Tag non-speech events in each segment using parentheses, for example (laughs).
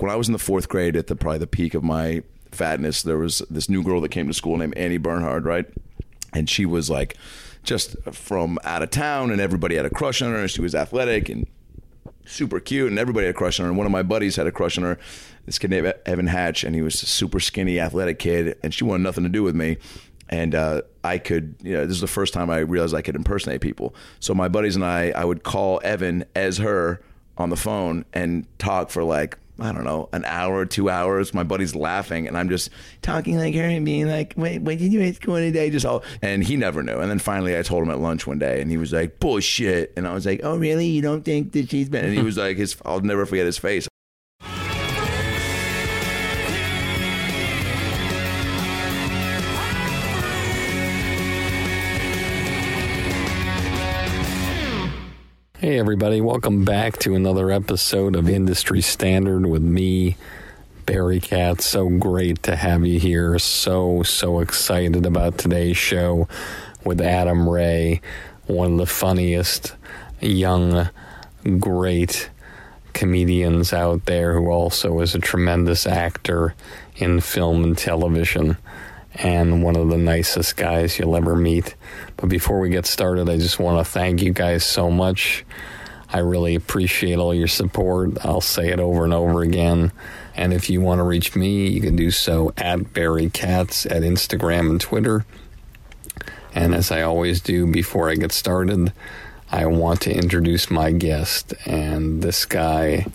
When I was in the fourth grade at the probably the peak of my fatness, there was this new girl that came to school named Annie Bernhard, right? And she was like just from out of town, and everybody had a crush on her. And she was athletic and super cute, and everybody had a crush on her. And one of my buddies had a crush on her, this kid named Evan Hatch, and he was a super skinny, athletic kid, and she wanted nothing to do with me. And uh, I could, you know, this is the first time I realized I could impersonate people. So my buddies and I, I would call Evan as her on the phone and talk for like I don't know, an hour, two hours. My buddy's laughing, and I'm just talking like her and being like, "Wait, what did you at school today?" Just all, and he never knew. And then finally, I told him at lunch one day, and he was like, "Bullshit!" And I was like, "Oh, really? You don't think that she's been?" And he was like, "His, I'll never forget his face." Hey, everybody, welcome back to another episode of Industry Standard with me, Barry Katz. So great to have you here. So, so excited about today's show with Adam Ray, one of the funniest young, great comedians out there who also is a tremendous actor in film and television and one of the nicest guys you'll ever meet. But before we get started, I just want to thank you guys so much. I really appreciate all your support. I'll say it over and over again. And if you want to reach me, you can do so at Barry Katz at Instagram and Twitter. And as I always do before I get started, I want to introduce my guest. And this guy,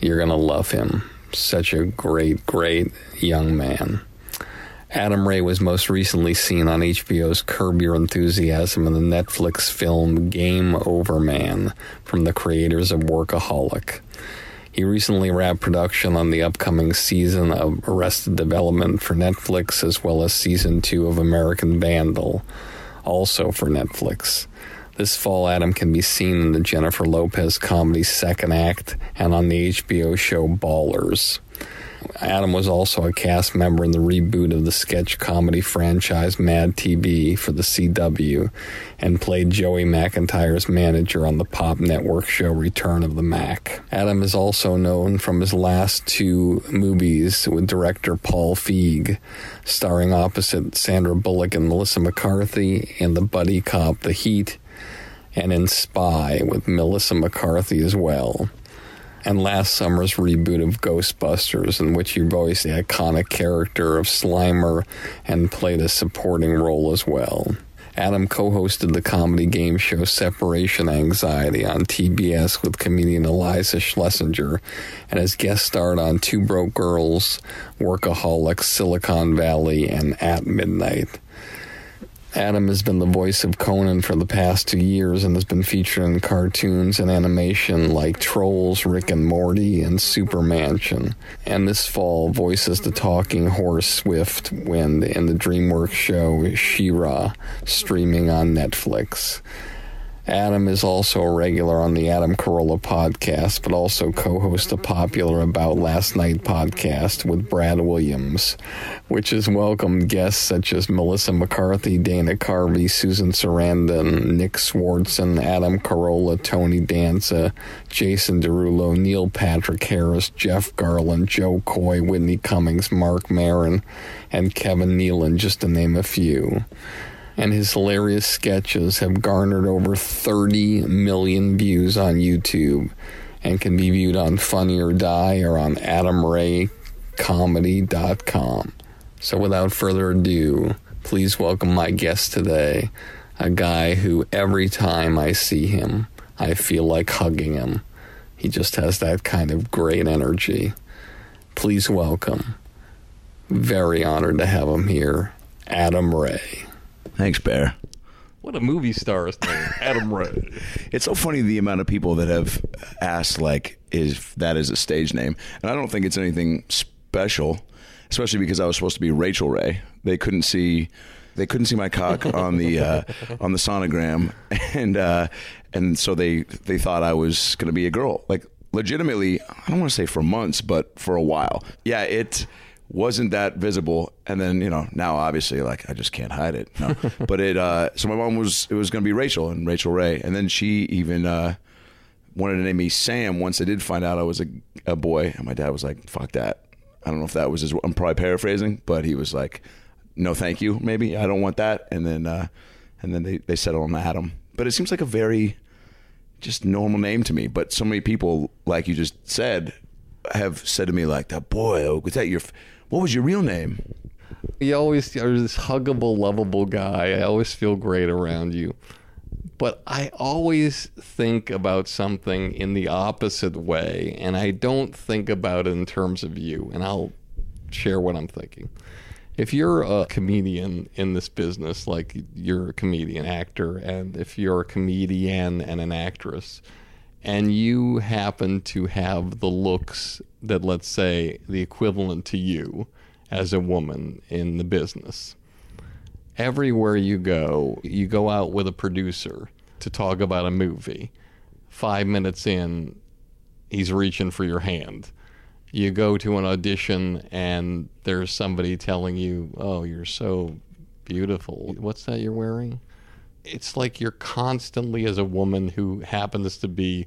you're going to love him. Such a great, great young man. Adam Ray was most recently seen on HBO's Curb Your Enthusiasm in the Netflix film Game Over Man from the creators of Workaholic. He recently wrapped production on the upcoming season of Arrested Development for Netflix, as well as season two of American Vandal, also for Netflix. This fall, Adam can be seen in the Jennifer Lopez comedy Second Act and on the HBO show Ballers. Adam was also a cast member in the reboot of the sketch comedy franchise Mad TV for the CW and played Joey McIntyre's manager on the Pop Network show Return of the Mac. Adam is also known from his last two movies with director Paul Feig, starring opposite Sandra Bullock and Melissa McCarthy in the buddy cop The Heat and in Spy with Melissa McCarthy as well and last summer's reboot of Ghostbusters, in which he voiced the iconic character of Slimer and played a supporting role as well. Adam co hosted the comedy game show Separation Anxiety on TBS with comedian Eliza Schlesinger and has guest starred on Two Broke Girls, Workaholics, Silicon Valley, and At Midnight. Adam has been the voice of Conan for the past two years and has been featured in cartoons and animation like Trolls, Rick and Morty, and Super Mansion. And this fall voices the talking horse Swift Wind in the DreamWorks show She-Ra, streaming on Netflix. Adam is also a regular on the Adam Carolla podcast, but also co host a popular About Last Night podcast with Brad Williams, which has welcomed guests such as Melissa McCarthy, Dana Carvey, Susan Sarandon, Nick Swardson, Adam Carolla, Tony Danza, Jason Derulo, Neil Patrick Harris, Jeff Garlin, Jo Koy, Whitney Cummings, Marc Maron, and Kevin Nealon, just to name a few and his hilarious sketches have garnered over 30 million views on YouTube and can be viewed on Funny or Die or on AdamRayComedy.com. So without further ado, please welcome my guest today, a guy who every time I see him, I feel like hugging him. He just has that kind of great energy. Please welcome. Very honored to have him here, Adam Ray. Thanks, Bear. What a movie star's name, (laughs) Adam Ray. It's so funny the amount of people that have asked, like, if that is a stage name, and I don't think it's anything special, especially because I was supposed to be Rachel Ray. They couldn't see, they couldn't see my cock (laughs) on the uh, on the sonogram, (laughs) and uh, and so they they thought I was going to be a girl. Like, legitimately, I don't want to say for months, but for a while. Yeah, it wasn't that visible. And then you know now obviously like i just can't hide it. No. (laughs) but it uh so my mom was it was going to be rachel and rachel ray. And then she even uh wanted to name me sam once i did find out i was a, a boy. And my dad was like fuck that. I don't know if that was his i'm probably paraphrasing but he was like no thank you maybe. I don't want that. And then uh and then they they settled on adam. But it seems like a very just normal name to me. But so many people like you just said have said to me like that boy was that your what was your real name? You always are this huggable, lovable guy. I always feel great around you. But I always think about something in the opposite way, and I don't think about it in terms of you. And I'll share what I'm thinking. If you're a comedian in this business, like you're a comedian actor, and if you're a comedian and an actress, and you happen to have the looks that, let's say, the equivalent to you as a woman in the business, everywhere you go, you go out with a producer to talk about a movie. Five minutes in, he's reaching for your hand. You go to an audition, and there's somebody telling you, Oh, you're so beautiful. What's that you're wearing? It's like you're constantly as a woman who happens to be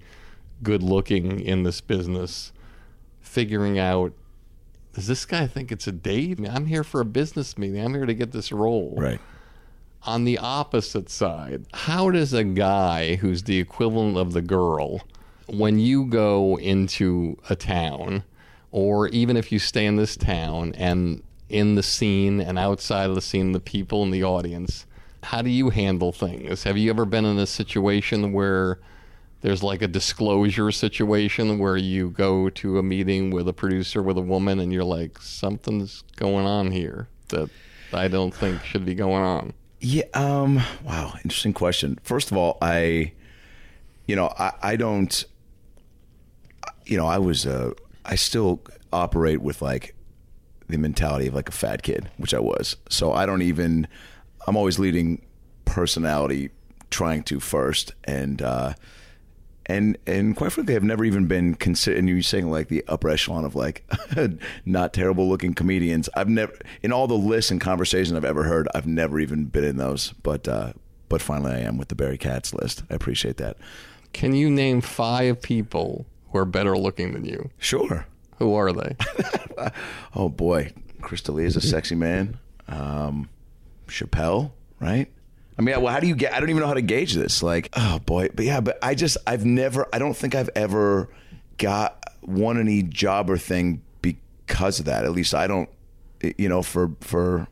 good looking in this business figuring out does this guy think it's a date? I'm here for a business meeting. I'm here to get this role. Right. On the opposite side, how does a guy who's the equivalent of the girl, when you go into a town, or even if you stay in this town and in the scene and outside of the scene, the people in the audience, how do you handle things? Have you ever been in a situation where there's like a disclosure situation where you go to a meeting with a producer with a woman and you're like, something's going on here that I don't think should be going on? Yeah. Um, wow. Interesting question. First of all, I, you know, I, I don't, you know, I was, uh, I still operate with like the mentality of like a fat kid, which I was. So I don't even, I'm always leading personality trying to first and uh and and quite frankly, I've never even been considered. And you saying like the upper echelon of like (laughs) not terrible looking comedians. I've never in all the lists and conversations I've ever heard. I've never even been in those. But uh, but finally, I am with the Barry Katz list. I appreciate that. Can you name five people who are better looking than you? Sure. Who are they? (laughs) oh boy, Chris D'Elia is a sexy man. Um, Chappelle, right? I mean, well, how do you get? I don't even know how to gauge this. Like, oh boy, but yeah, but I just, I've never, I don't think I've ever got won any job or thing because of that. At least I don't, you know, for for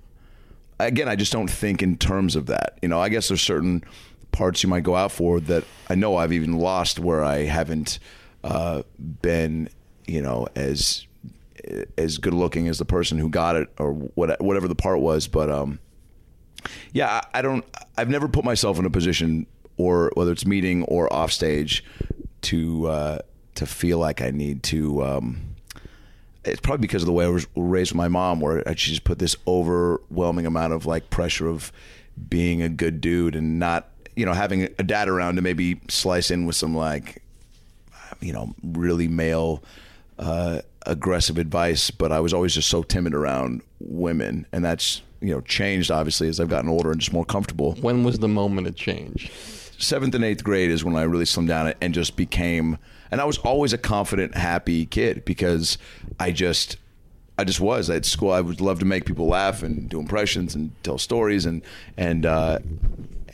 again, I just don't think in terms of that. You know, I guess there's certain parts you might go out for that I know I've even lost where I haven't uh, been, you know, as as good looking as the person who got it or what, whatever the part was, but um yeah, I don't. I've never put myself in a position, or whether it's meeting or off stage, to uh, to feel like I need to. Um, it's probably because of the way I was raised with my mom, where she just put this overwhelming amount of like pressure of being a good dude and not you know, having a dad around to maybe slice in with some like, you know, really male, uh, aggressive advice. But I was always just so timid around women, and that's you know changed obviously as I've gotten older and just more comfortable. When was the moment it changed? Seventh and eighth grade is when I really slimmed down and just became. And I was always a confident, happy kid because I just I just was at school. I would love to make people laugh and do impressions and tell stories and and uh,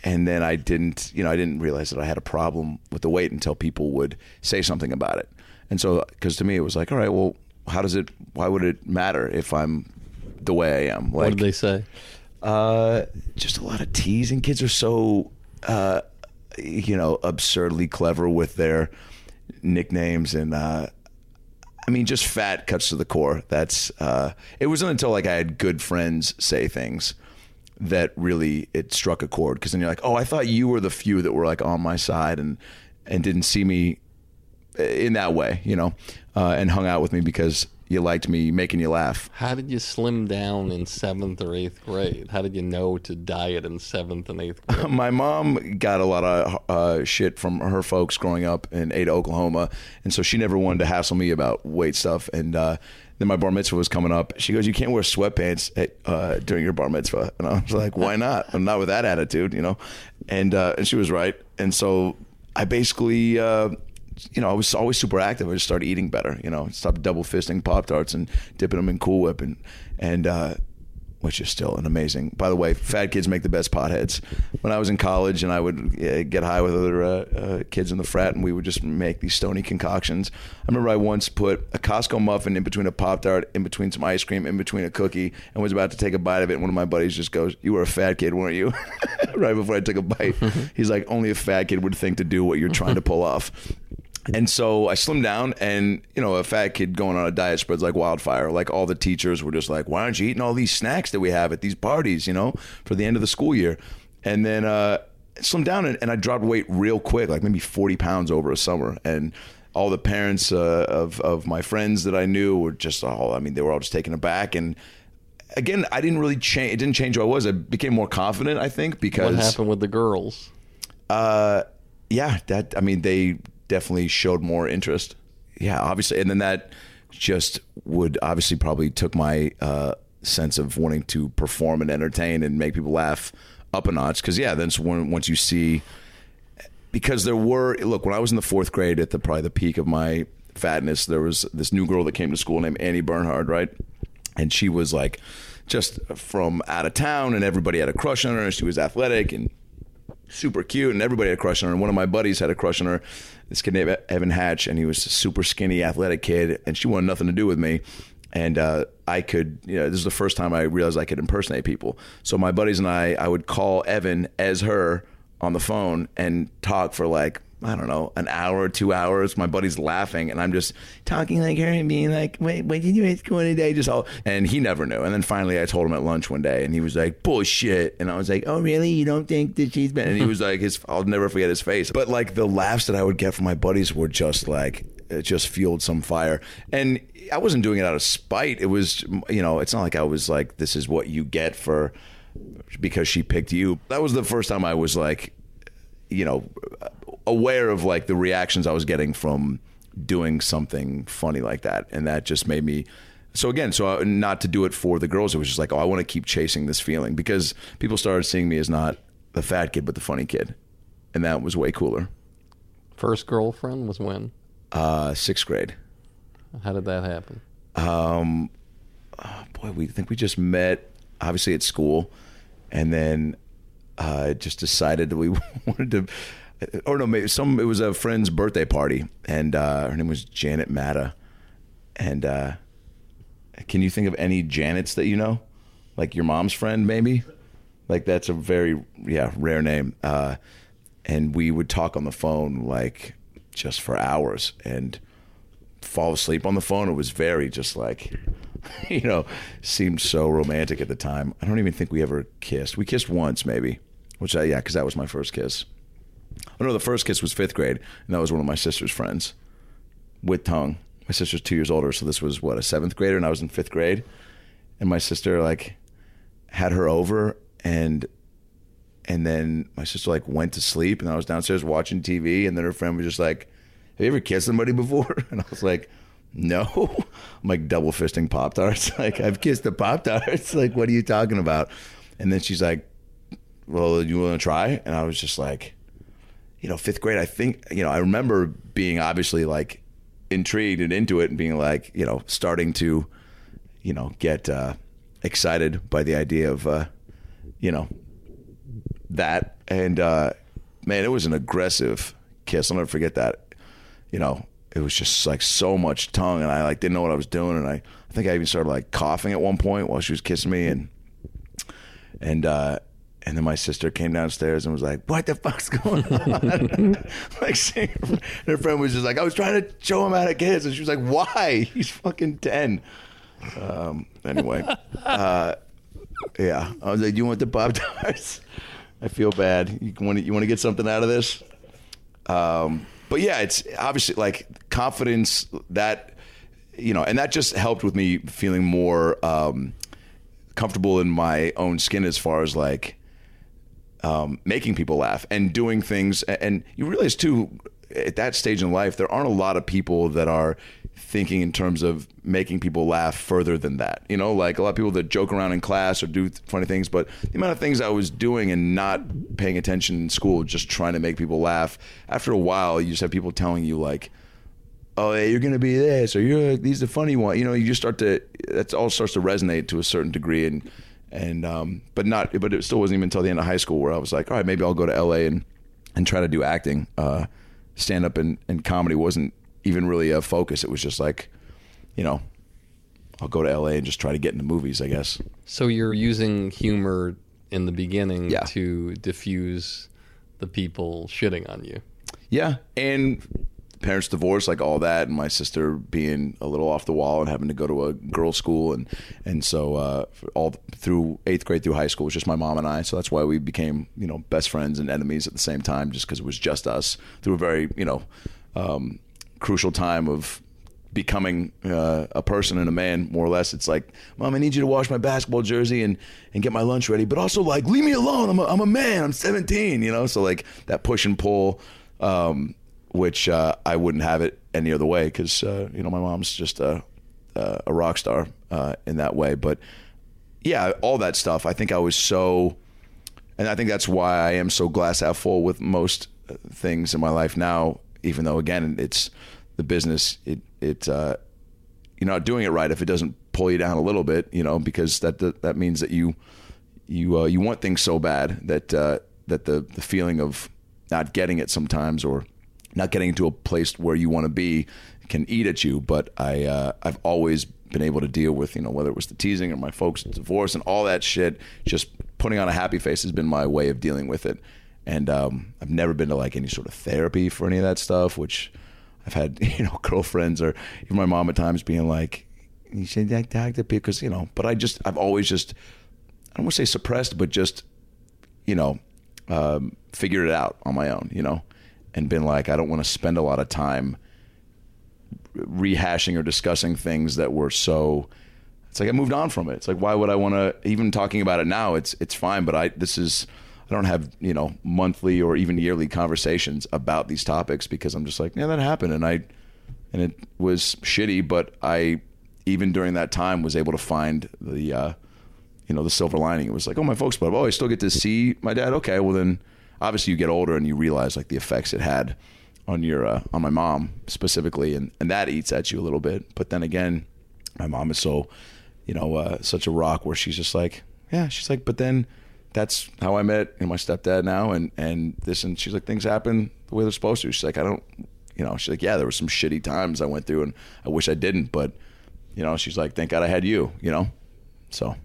and then I didn't, you know, I didn't realize that I had a problem with the weight until people would say something about it. And so, because to me, it was like, all right, well, how does it? Why would it matter if I'm the way I am? Like, what did they say? Uh, just a lot of teasing. Kids are so, uh, you know, absurdly clever with their nicknames and. Uh, I mean, just fat cuts to the core. That's. Uh, it wasn't until like I had good friends say things that really it struck a chord because then you're like, oh, I thought you were the few that were like on my side and and didn't see me in that way, you know, uh, and hung out with me because you liked me making you laugh. How did you slim down in seventh or eighth grade? How did you know to diet in seventh and eighth grade? (laughs) My mom got a lot of uh, shit from her folks growing up in Ada, Oklahoma, and so she never wanted to hassle me about weight stuff. And uh, then my bar mitzvah was coming up. She goes, "You can't wear sweatpants at, uh, during your bar mitzvah," and I was like, "Why not? I'm not with that attitude, you know." And uh, and she was right. And so I basically uh, you know, I was always super active. I just started eating better. You know, stopped double fisting pop tarts and dipping them in Cool Whip, and and uh, which is still an amazing. By the way, fat kids make the best potheads. When I was in college and I would uh, get high with other uh, uh, kids in the frat, and we would just make these stony concoctions. I remember I once put a Costco muffin in between a pop tart, in between some ice cream, in between a cookie, and was about to take a bite of it. And one of my buddies just goes, "You were a fat kid, weren't you?" (laughs) right before I took a bite, (laughs) he's like, "Only a fat kid would think to do what you're trying to pull off." And so I slimmed down, and you know, a fat kid going on a diet spreads like wildfire. Like all the teachers were just like, "Why aren't you eating all these snacks that we have at these parties?" You know, for the end of the school year. And then uh, slimmed down, and, and I dropped weight real quick, like maybe forty pounds over a summer. And all the parents uh, of of my friends that I knew were just all. I mean, they were all just taken aback. And again, I didn't really change. It didn't change who I was. I became more confident. I think because what happened with the girls? Uh, yeah, that. I mean, they definitely showed more interest. Yeah, obviously, and then that just would obviously probably took my uh, sense of wanting to perform and entertain and make people laugh up a notch. Because yeah, then when, once you see, because there were look when I was in the fourth grade at the probably the peak of my fatness, there was this new girl that came to school named Annie Bernhard, right, and she was like just from out of town, and everybody had a crush on her, and she was athletic and super cute, and everybody had a crush on her. And one of my buddies had a crush on her, this kid named Evan Hatch, and he was a super skinny, athletic kid, and she wanted nothing to do with me. And uh, I could, you know, this is the first time I realized I could impersonate people. So my buddies and I, I would call Evan as her on the phone and talk for like I don't know, an hour, two hours. My buddy's laughing, and I'm just talking like her and being like, "Wait, what did you at school today?" Just all, and he never knew. And then finally, I told him at lunch one day, and he was like, "Bullshit!" And I was like, "Oh, really? You don't think that she's been?" And he hmm. was like, "His, I'll never forget his face." But like the laughs that I would get from my buddies were just like, it just fueled some fire. And I wasn't doing it out of spite. It was, you know, it's not like I was like, "This is what you get for." Because she picked you. That was the first time I was like, you know, aware of like the reactions I was getting from doing something funny like that, and that just made me. So again, so not to do it for the girls, it was just like, oh, I want to keep chasing this feeling because people started seeing me as not the fat kid, but the funny kid, and that was way cooler. First girlfriend was when? Uh, sixth grade. How did that happen? Um, oh boy, we think we just met obviously at school, and then uh, just decided that we (laughs) wanted to or no, maybe some. It was a friend's birthday party, and uh, her name was Janet Matta. And uh, can you think of any Janets that you know, like your mom's friend, maybe? Like that's a very yeah rare name. Uh, and we would talk on the phone like just for hours and fall asleep on the phone. It was very just like (laughs) you know seemed so romantic at the time. I don't even think we ever kissed. We kissed once maybe, which I yeah because that was my first kiss. Oh no, the first kiss was fifth grade, and that was one of my sister's friends with tongue. My sister's two years older, so this was what a seventh grader, and I was in fifth grade. And my sister like had her over, and and then my sister like went to sleep, and I was downstairs watching TV, and then her friend was just like, "Have you ever kissed somebody before?" (laughs) And I was like, "No." (laughs) I'm like double fisting pop tarts. (laughs) Like I've kissed the pop tarts. Like what are you talking about? And then she's like, "Well, you want to try?" And I was just like, you know, fifth grade. I think you know I remember being obviously like intrigued and into it, and being like, you know, starting to, you know, get uh, excited by the idea of, uh, you know, that. And uh, man, it was an aggressive kiss. I'll never forget that. You know, it was just like so much tongue, and I like didn't know what I was doing, and I, I think I even started like coughing at one point while she was kissing me, and and uh, and then my sister came downstairs and was like, "What the fuck's going on?" (laughs) (laughs) like, and her friend was just like, "I was trying to show him how to kiss," and she was like, "Why? He's fucking ten. Um, anyway, (laughs) uh, yeah, I was like, "Do you want the pop tarts?" I feel bad. You want to, you want to get something out of this? Um, but yeah, it's obviously like confidence that you know, and that just helped with me feeling more um, comfortable in my own skin as far as like um, making people laugh and doing things. And you realize too, at that stage in life, there aren't a lot of people that are thinking in terms of making people laugh further than that. You know, like a lot of people that joke around in class or do funny things, but the amount of things I was doing and not paying attention in school, just trying to make people laugh. After a while, you just have people telling you like, "Oh, hey, you're going to be this," or "You're these the funny one." You know, you just start to that all starts to resonate to a certain degree, and and um, but not, but it still wasn't even until the end of high school where I was like, all right, maybe I'll go to L.A. and and try to do acting. Uh, stand up and, and comedy wasn't even really a focus. It was just like, you know, I'll go to LA and just try to get into movies, I guess. So you're using humor in the beginning Yeah. to diffuse the people shitting on you. Yeah. And parents divorced, like all that, and my sister being a little off the wall and having to go to a girls' school. And, and so uh, all through eighth grade through high school, it was just my mom and I. So that's why we became, you know, best friends and enemies at the same time, just because it was just us through a very, you know, um, crucial time of becoming uh, a person and a man more or less it's like mom i need you to wash my basketball jersey and and get my lunch ready but also like leave me alone i'm a, I'm a man i'm 17 you know so like that push and pull um, which uh, i wouldn't have it any other way because uh, you know my mom's just a, a rock star uh, in that way but yeah all that stuff i think i was so and I think that's why I am so glass half full with most things in my life now. Even though, again, it's the business. It it uh, you're not doing it right if it doesn't pull you down a little bit. You know, because that that, that means that you you uh, you want things so bad that that the the feeling of not getting it sometimes or not getting into a place where you want to be can eat at you. But I uh, I've always been able to deal with you know whether it was the teasing or my folks' divorce and all that shit. Just putting on a happy face has been my way of dealing with it. And um, I've never been to like any sort of therapy for any of that stuff, which I've had (laughs) you know girlfriends or even my mom at times being like, "You should like talk to because you know. But I just I've always just I don't want to say suppressed, but just you know um, figured it out on my own, you know, and been like, I don't want to spend a lot of time rehashing or discussing things that were so. It's like I moved on from it. It's like why would I want to even talking about it now? It's it's fine, but I this is I don't have you know monthly or even yearly conversations about these topics because I'm just like yeah that happened and I and it was shitty, but I even during that time was able to find the uh, you know the silver lining. It was like oh my folks, but oh I still get to see my dad. Okay, well then obviously you get older and you realize like the effects it had on your uh, on my mom specifically, and and that eats at you a little bit. But then again, my mom is so you know uh, such a rock where she's just like yeah she's like but then that's how I met know, my stepdad now and and this and she's like things happen the way they're supposed to. She's like I don't you know she's like yeah there were some shitty times I went through and I wish I didn't but you know she's like thank God I had you you know so.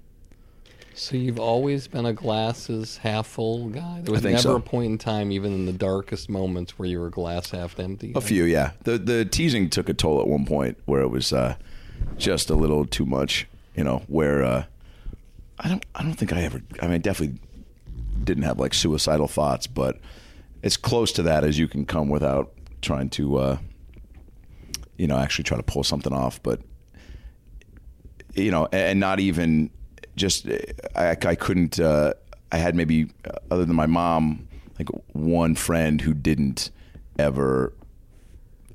So you've always been a glasses half full guy. There was never so. a point in time, even in the darkest moments, where you were glass half empty. A few, yeah. The the teasing took a toll at one point where it was uh, just a little too much. You know, where uh, I don't I don't think I ever. I mean, I definitely didn't have like suicidal thoughts, but it's close to that as you can come without trying to, uh, you know, actually try to pull something off. But you know, and not even just I, I couldn't. Uh, I had maybe uh, other than my mom, like one friend who didn't ever,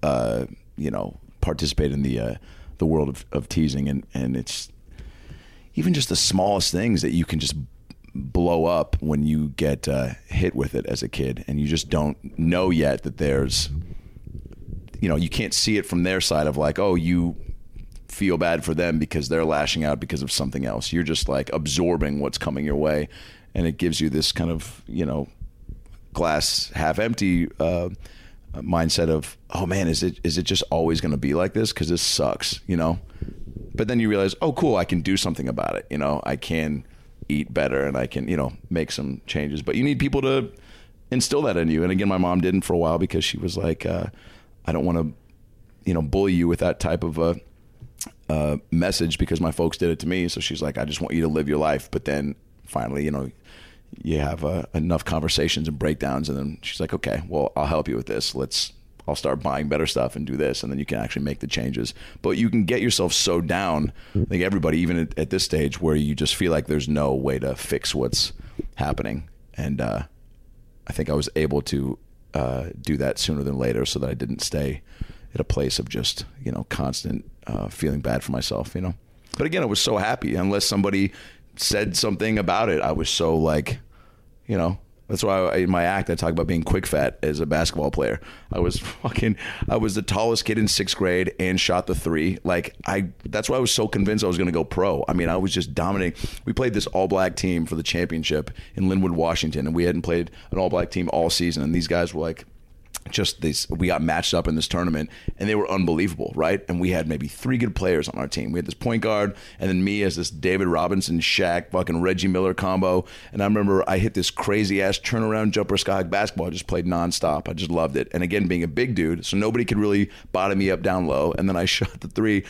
uh, you know, participate in the uh, the world of, of teasing, and and it's even just the smallest things that you can just blow up when you get uh, hit with it as a kid, and you just don't know yet that there's, you know, you can't see it from their side of like, oh, you feel bad for them because they're lashing out because of something else. You're just like absorbing what's coming your way, and it gives you this kind of you know glass half empty uh, mindset of oh man, is it is it just always going to be like this? Because this sucks, you know. But then you realize, oh cool, I can do something about it. You know, I can eat better and I can you know make some changes. But you need people to instill that in you. And again, my mom didn't for a while because she was like, uh, I don't want to you know bully you with that type of a uh, message because my folks did it to me. So she's like, I just want you to live your life. But then finally, you know, you have uh, enough conversations and breakdowns, and then she's like, okay, well, I'll help you with this. Let's. I'll start buying better stuff and do this, and then you can actually make the changes. But you can get yourself so down, like everybody, even at, at this stage, where you just feel like there's no way to fix what's happening. And uh, I think I was able to uh, do that sooner than later, so that I didn't stay at a place of just you know constant uh, feeling bad for myself, you know. But again, I was so happy. Unless somebody said something about it, I was so like, you know. That's why I, in my act I talk about being quick fat as a basketball player. I was (laughs) fucking, I was the tallest kid in sixth grade and shot the three. Like I, that's why I was so convinced I was going to go pro. I mean, I was just dominating. We played this all black team for the championship in Lynnwood, Washington, and we hadn't played an all black team all season. And these guys were like just this we got matched up in this tournament and they were unbelievable right? And we had maybe three good players on our team. We had this point guard and then me as this david robinson Shaq fucking reggie miller combo. And i remember i hit this crazy ass turnaround jumper sky basketball. I just played nonstop. I just loved it. And again being a big dude so nobody could really bottom me up down low. And then i (laughs) shot the three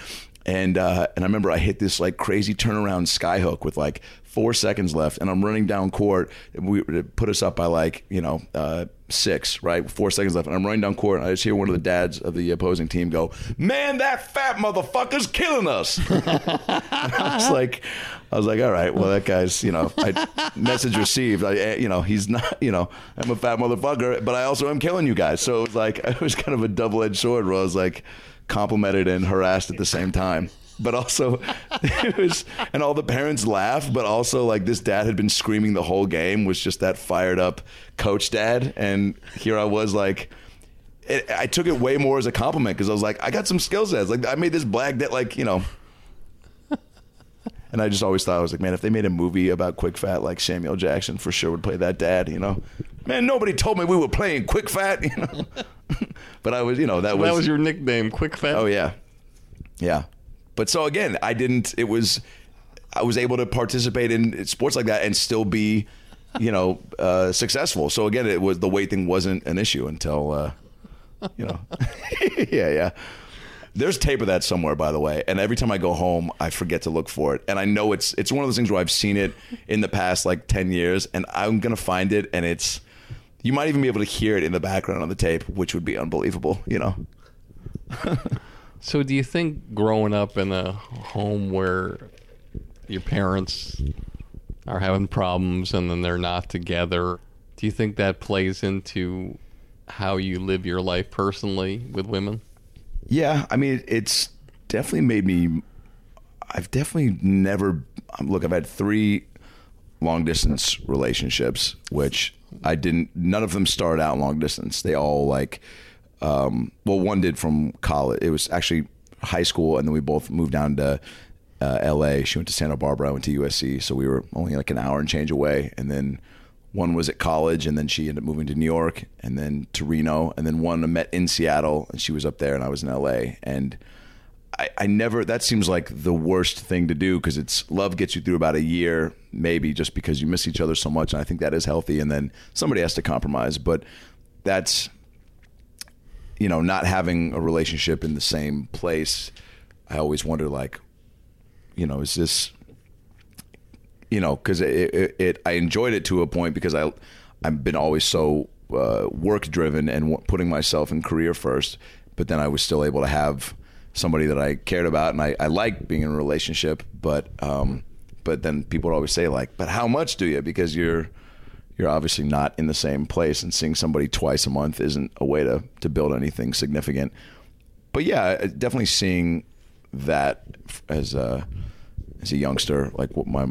and uh, and I remember I hit this like crazy turnaround skyhook with like four seconds left, and I'm running down court. We put us up by like you know uh, six, right? Four seconds left, and I'm running down court, and I just hear one of the dads of the opposing team go, "Man, that fat motherfucker's killing us." (laughs) I was like, I was like, all right, well that guy's you know, I, message received. I eh, you know he's not you know I'm a fat motherfucker, but I also am killing you guys. So it was like (laughs) it was kind of a double edged sword where I was like complimented and harassed at the same time. But also, (laughs) it was, and all the parents laughed. But also, like this dad had been screaming the whole game, was just that fired up coach dad, and here I was like. It, I took it way more as a compliment because I was like, I got some skill sets. Like I made this black that, like you know, (laughs) and I just always thought I was like, man, if they made a movie about Quick Fat, like Samuel Jackson for sure would play that dad. You know, man, nobody told me we were playing Quick Fat. (laughs) You know, (laughs) but I was, you know, that was that was your nickname, Quick Fat. Oh yeah, yeah. But so again, I didn't. It was I was able to participate in sports like that and still be, you know, uh, successful. So again, it was the weight thing wasn't an issue until, uh, you know, (laughs) yeah, yeah. There's tape of that somewhere, by the way. And every time I go home, I forget to look for it. And I know it's it's one of those things where I've seen it in the past like ten years, and I'm gonna find it, and it's you might even be able to hear it in the background on the tape, which would be unbelievable, you know. (laughs) So, do you think growing up in a home where your parents are having problems and then they're not together, do you think that plays into how you live your life personally with women? Yeah, I mean, it's definitely made me. I've definitely never. Look, I've had three long distance relationships, which I didn't. None of them started out long distance. They all like um, well, one did from college. It was actually high school, and then we both moved down to uh, L.A. She went to Santa Barbara. I went to USC, so we were only like an hour and change away. And then one was at college, and then she ended up moving to New York, and then to Reno, and then one I met in Seattle, and she was up there, and I was in L.A. And I, I never. That seems like the worst thing to do because it's love gets you through about a year, maybe just because you miss each other so much, and I think that is healthy. And then somebody has to compromise, but that's you know, not having a relationship in the same place, I always wonder, like, you know, is this, you know, because it, it, it, I enjoyed it to a point because I, I've been always so uh, work driven and w- putting myself in career first, but then I was still able to have somebody that I cared about and I, I like being in a relationship, but, um, but then people would always say like, but how much do you? Because you're, you're obviously not in the same place, and seeing somebody twice a month isn't a way to to build anything significant. But yeah, definitely seeing that as a as a youngster, like what my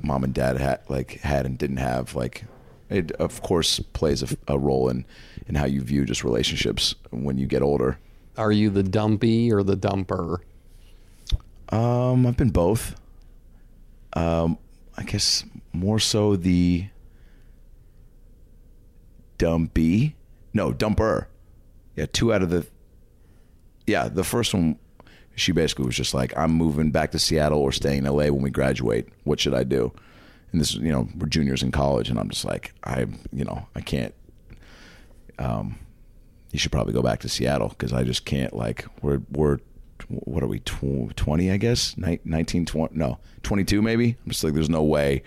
mom and dad had like had and didn't have, like it of course plays a, a role in in how you view just relationships when you get older. Are you the dumpy or the dumper? Um, I've been both. Um, I guess more so the dumpy. No, dumper. Yeah, two out of the. Yeah, the first one, she basically was just like, "I'm moving back to Seattle or staying in LA when we graduate. What should I do?" And this, you know, we're juniors in college, and I'm just like, I, you know, I can't. Um, you should probably go back to Seattle because I just can't. Like, we're we're what are we 20 i guess? 19 20 no 22 maybe? I'm just like there's no way.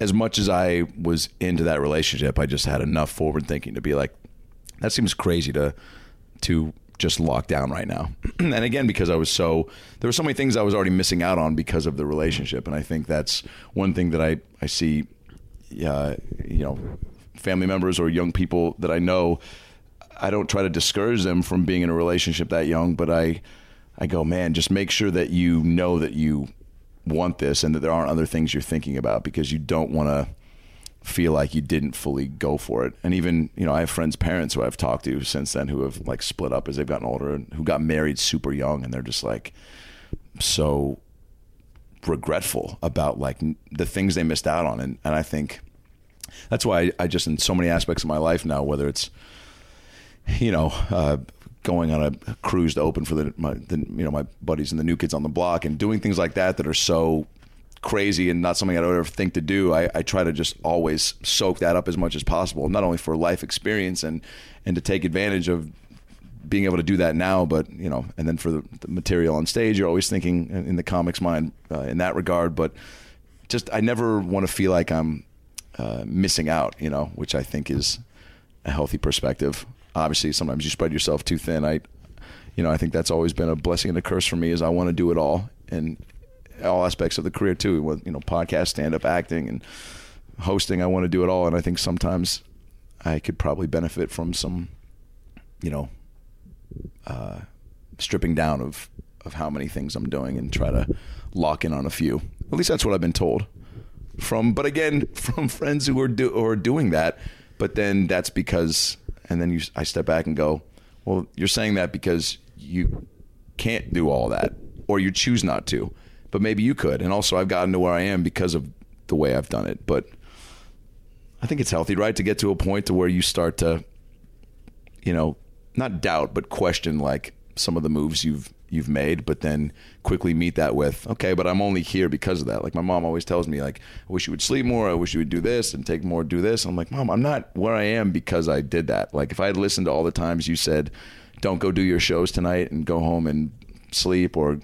As much as i was into that relationship i just had enough forward thinking to be like that seems crazy to to just lock down right now. (clears throat) And again because i was so there were so many things i was already missing out on because of the relationship. And i think that's one thing that i i see uh, you know family members or young people that i know i don't try to discourage them from being in a relationship that young but i I go, man, just make sure that you know that you want this and that there aren't other things you're thinking about because you don't want to feel like you didn't fully go for it. And even, you know, I have friends' parents who I've talked to since then who have like split up as they've gotten older and who got married super young and they're just like so regretful about like the things they missed out on. And, and I think that's why I, I just, in so many aspects of my life now, whether it's, you know, uh, going on a cruise to open for the, my, the, you know my buddies and the new kids on the block and doing things like that that are so crazy and not something I would ever think to do. I, I, try to just always soak that up as much as possible, not only for life experience and and to take advantage of being able to do that now, but you know, and then for the, the material on stage, you're always thinking in the comics mind uh, in that regard. But just I never want to feel like I'm uh, missing out, you know, which I think is a healthy perspective obviously sometimes you spread yourself too thin. I, you know, I think that's always been a blessing and a curse for me. Is I want to do it all and all aspects of the career too. With you know, podcast, stand up, acting, and hosting. I want to do it all, and I think sometimes I could probably benefit from some, you know, uh, stripping down of of how many things I'm doing and try to lock in on a few. At least that's what I've been told from. But again, (laughs) from friends who are do are doing that. But then that's because and then you, I step back and go, well, you're saying that because you can't do all that, or you choose not to, but maybe you could. And also, I've gotten to where I am because of the way I've done it. But I think it's healthy, right, to get to a point to where you start to, you know, not doubt, but question like some of the moves you've you've made, but then quickly meet that with, okay, but I'm only here because of that. Like my mom always tells me, like, I wish you would sleep more. I wish you would do this and take more, do this. I'm like, mom, I'm not where I am because I did that. Like if I had listened to all the times you said, don't go do your shows tonight and go home and sleep or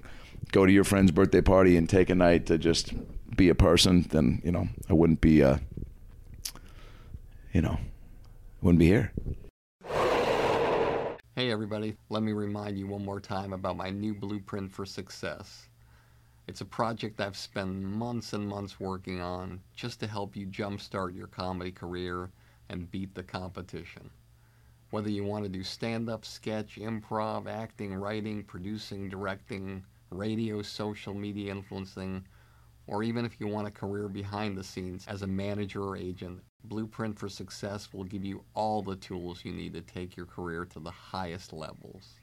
go to your friend's birthday party and take a night to just be a person, then, you know, I wouldn't be, uh, you know, wouldn't be here. Hey everybody, let me remind you one more time about my new blueprint for success. It's a project I've spent months and months working on just to help you jumpstart your comedy career and beat the competition. Whether you want to do stand up, sketch, improv, acting, writing, producing, directing, radio, social media influencing, or even if you want a career behind the scenes as a manager or agent, Blueprint for Success will give you all the tools you need to take your career to the highest levels.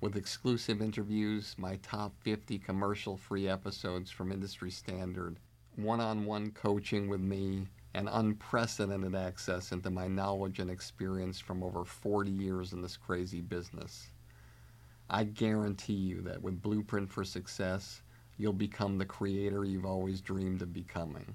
With exclusive interviews, my top 50 commercial free episodes from industry standard, one on one coaching with me, and unprecedented access into my knowledge and experience from over 40 years in this crazy business. I guarantee you that with Blueprint for Success, you'll become the creator you've always dreamed of becoming.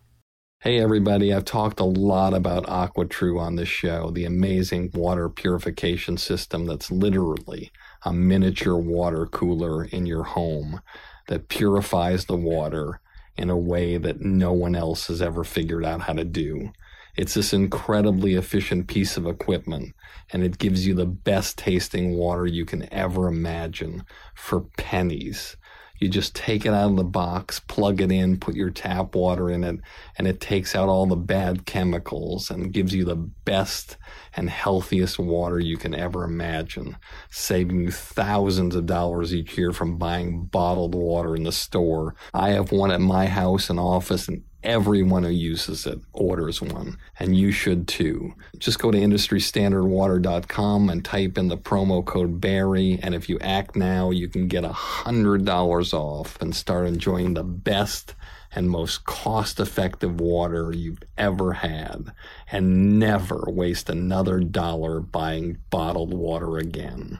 Hey, everybody. I've talked a lot about AquaTru on this show, the amazing water purification system that's literally a miniature water cooler in your home that purifies the water in a way that no one else has ever figured out how to do. It's this incredibly efficient piece of equipment, and it gives you the best tasting water you can ever imagine for pennies. You just take it out of the box, plug it in, put your tap water in it, and it takes out all the bad chemicals and gives you the best and healthiest water you can ever imagine, saving you thousands of dollars each year from buying bottled water in the store. I have one at my house and office, and Everyone who uses it orders one, and you should too. Just go to industrystandardwater.com and type in the promo code Barry, and if you act now, you can get $100 off and start enjoying the best and most cost effective water you've ever had, and never waste another dollar buying bottled water again.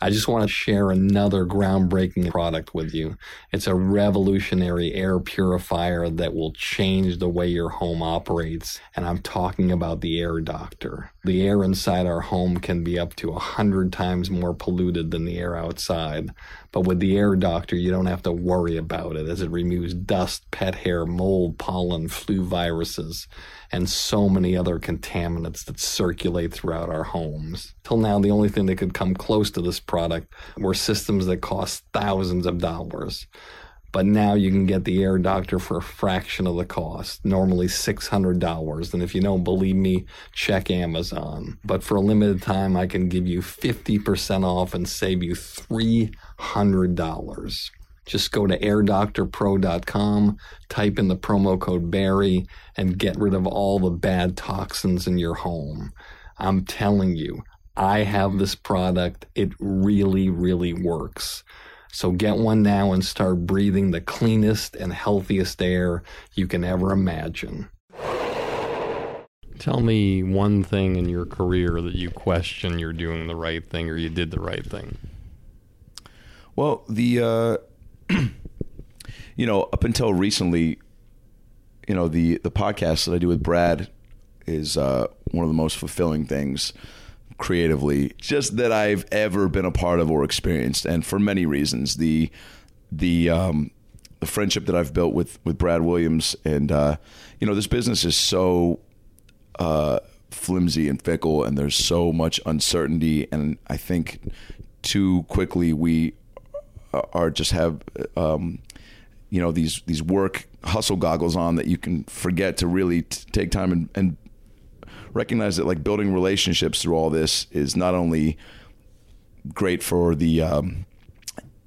I just want to share another groundbreaking product with you. It's a revolutionary air purifier that will change the way your home operates. And I'm talking about the Air Doctor. The air inside our home can be up to a hundred times more polluted than the air outside. But with the Air Doctor, you don't have to worry about it as it removes dust, pet hair, mold, pollen, flu viruses and so many other contaminants that circulate throughout our homes. Till now, the only thing that could come close to this product were systems that cost thousands of dollars. But now you can get the Air Doctor for a fraction of the cost, normally $600. And if you don't believe me, check Amazon. But for a limited time, I can give you 50% off and save you $300. Just go to airdoctorpro.com, type in the promo code Barry, and get rid of all the bad toxins in your home. I'm telling you, I have this product. It really, really works. So get one now and start breathing the cleanest and healthiest air you can ever imagine. Tell me one thing in your career that you question you're doing the right thing or you did the right thing. Well, the uh, (clears throat) you know, up until recently, you know, the the podcast that I do with Brad is uh, one of the most fulfilling things creatively just that I've ever been a part of or experienced, and for many reasons. The the um, the friendship that I've built with with Brad Williams, and uh, you know, this business is so uh, flimsy and fickle, and there's so much uncertainty, and I think too quickly we are just have um, you know these these work hustle goggles on that you can forget to really t- take time and, and recognize that like building relationships through all this is not only great for the um,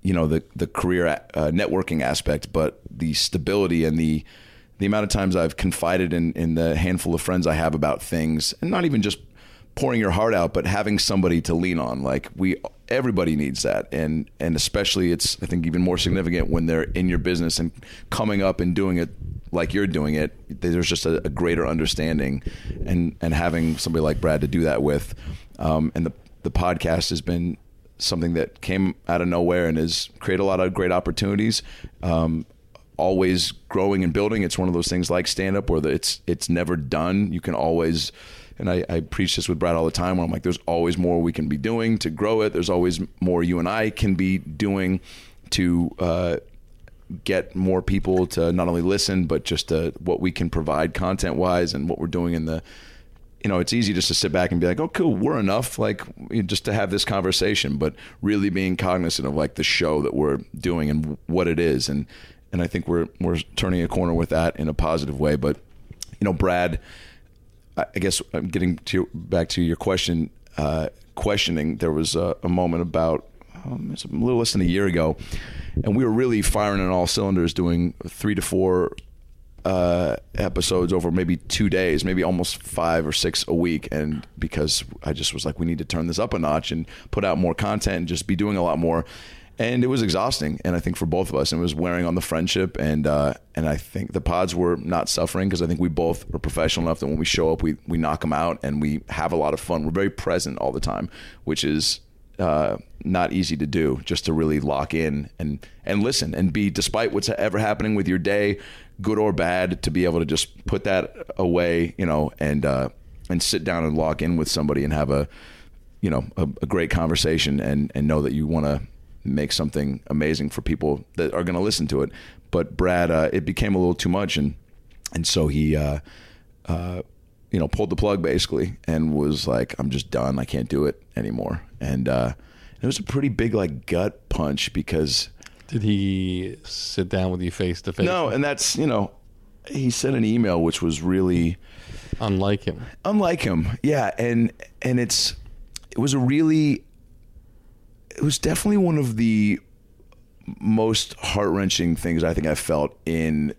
you know the the career uh, networking aspect, but the stability and the the amount of times I've confided in in the handful of friends I have about things, and not even just pouring your heart out, but having somebody to lean on. Like we, everybody needs that, and and especially it's I think even more significant when they're in your business and coming up and doing it like you're doing it. There's just a, a greater understanding, and and having somebody like Brad to do that with, um, and the the podcast has been something that came out of nowhere and has created a lot of great opportunities. Um, always growing and building. It's one of those things like stand up where it's it's never done. You can always and I, I, preach this with Brad all the time where I'm like, there's always more we can be doing to grow it. There's always more you and I can be doing to uh, get more people to not only listen, but just to, what we can provide content wise and what we're doing in the, you know, it's easy just to sit back and be like, oh, cool, we're enough, like just to have this conversation, but really being cognizant of like the show that we're doing and what it is. And, and I think we're, we're turning a corner with that in a positive way. But, you know, Brad, I guess I'm getting to back to your question. Uh, questioning, there was a, a moment about um, a little less than a year ago, and we were really firing on all cylinders, doing three to four uh, episodes over maybe two days, maybe almost five or six a week. And because I just was like, we need to turn this up a notch and put out more content and just be doing a lot more and it was exhausting. And I think for both of us, and it was wearing on the friendship. And uh, and I think the pods were not suffering because I think we both are professional enough that when we show up, we we knock them out and we have a lot of fun. We're very present all the time, which is uh, not easy to do. Just to really lock in and and listen and be, despite what's ever happening with your day, good or bad, to be able to just put that away, you know, and uh, and sit down and lock in with somebody and have a, you know, a, a great conversation and and know that you want to make something amazing for people that are going to listen to it. But Brad, uh, it became a little too much, and and so he. Uh, uh, you know, pulled the plug basically and was like, I'm just done. I can't do it anymore. And uh, it was a pretty big like gut punch because Did he sit down with you face to face? no, and that's you know, he sent an email which was really Unlike him. unlike him. Yeah, and and it's it was a really it was definitely one of the most heart wrenching things I think I felt in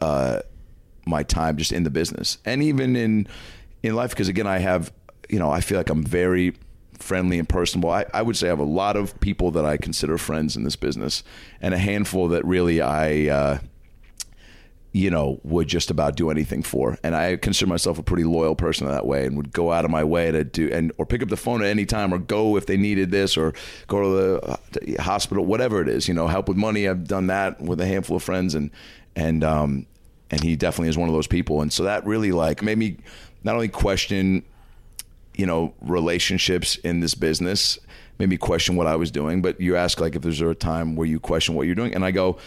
uh, my time just in the business and even in in life because again I have you know I feel like I'm very friendly and personable. I, I would say I have a lot of people that I consider friends in this business and a handful that really I uh, you know, would just about do anything for. And I consider myself a pretty loyal person that way and would go out of my way to do and or pick up the phone at any time or go if they needed this or go to the uh, hospital, whatever it is, you know, help with money. I've done that with a handful of friends and and um and he definitely is one of those people. And so that really like made me not only question, you know, relationships in this business, made me question what I was doing, but you ask like if there's a time where you question what you're doing and I go,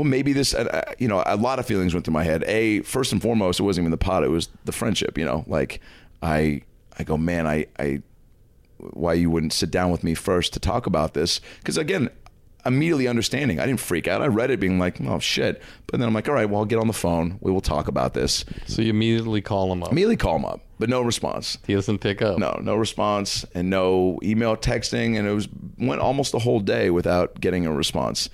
well, maybe this, uh, you know, a lot of feelings went through my head. A, first and foremost, it wasn't even the pot; it was the friendship. You know, like I, I go, man, I, I, why you wouldn't sit down with me first to talk about this? Because again, immediately understanding, I didn't freak out. I read it, being like, oh shit. But then I'm like, all right, well, I'll get on the phone. We will talk about this. So you immediately call him up. Immediately call him up, but no response. He doesn't pick up. No, no response and no email texting, and it was went almost a whole day without getting a response.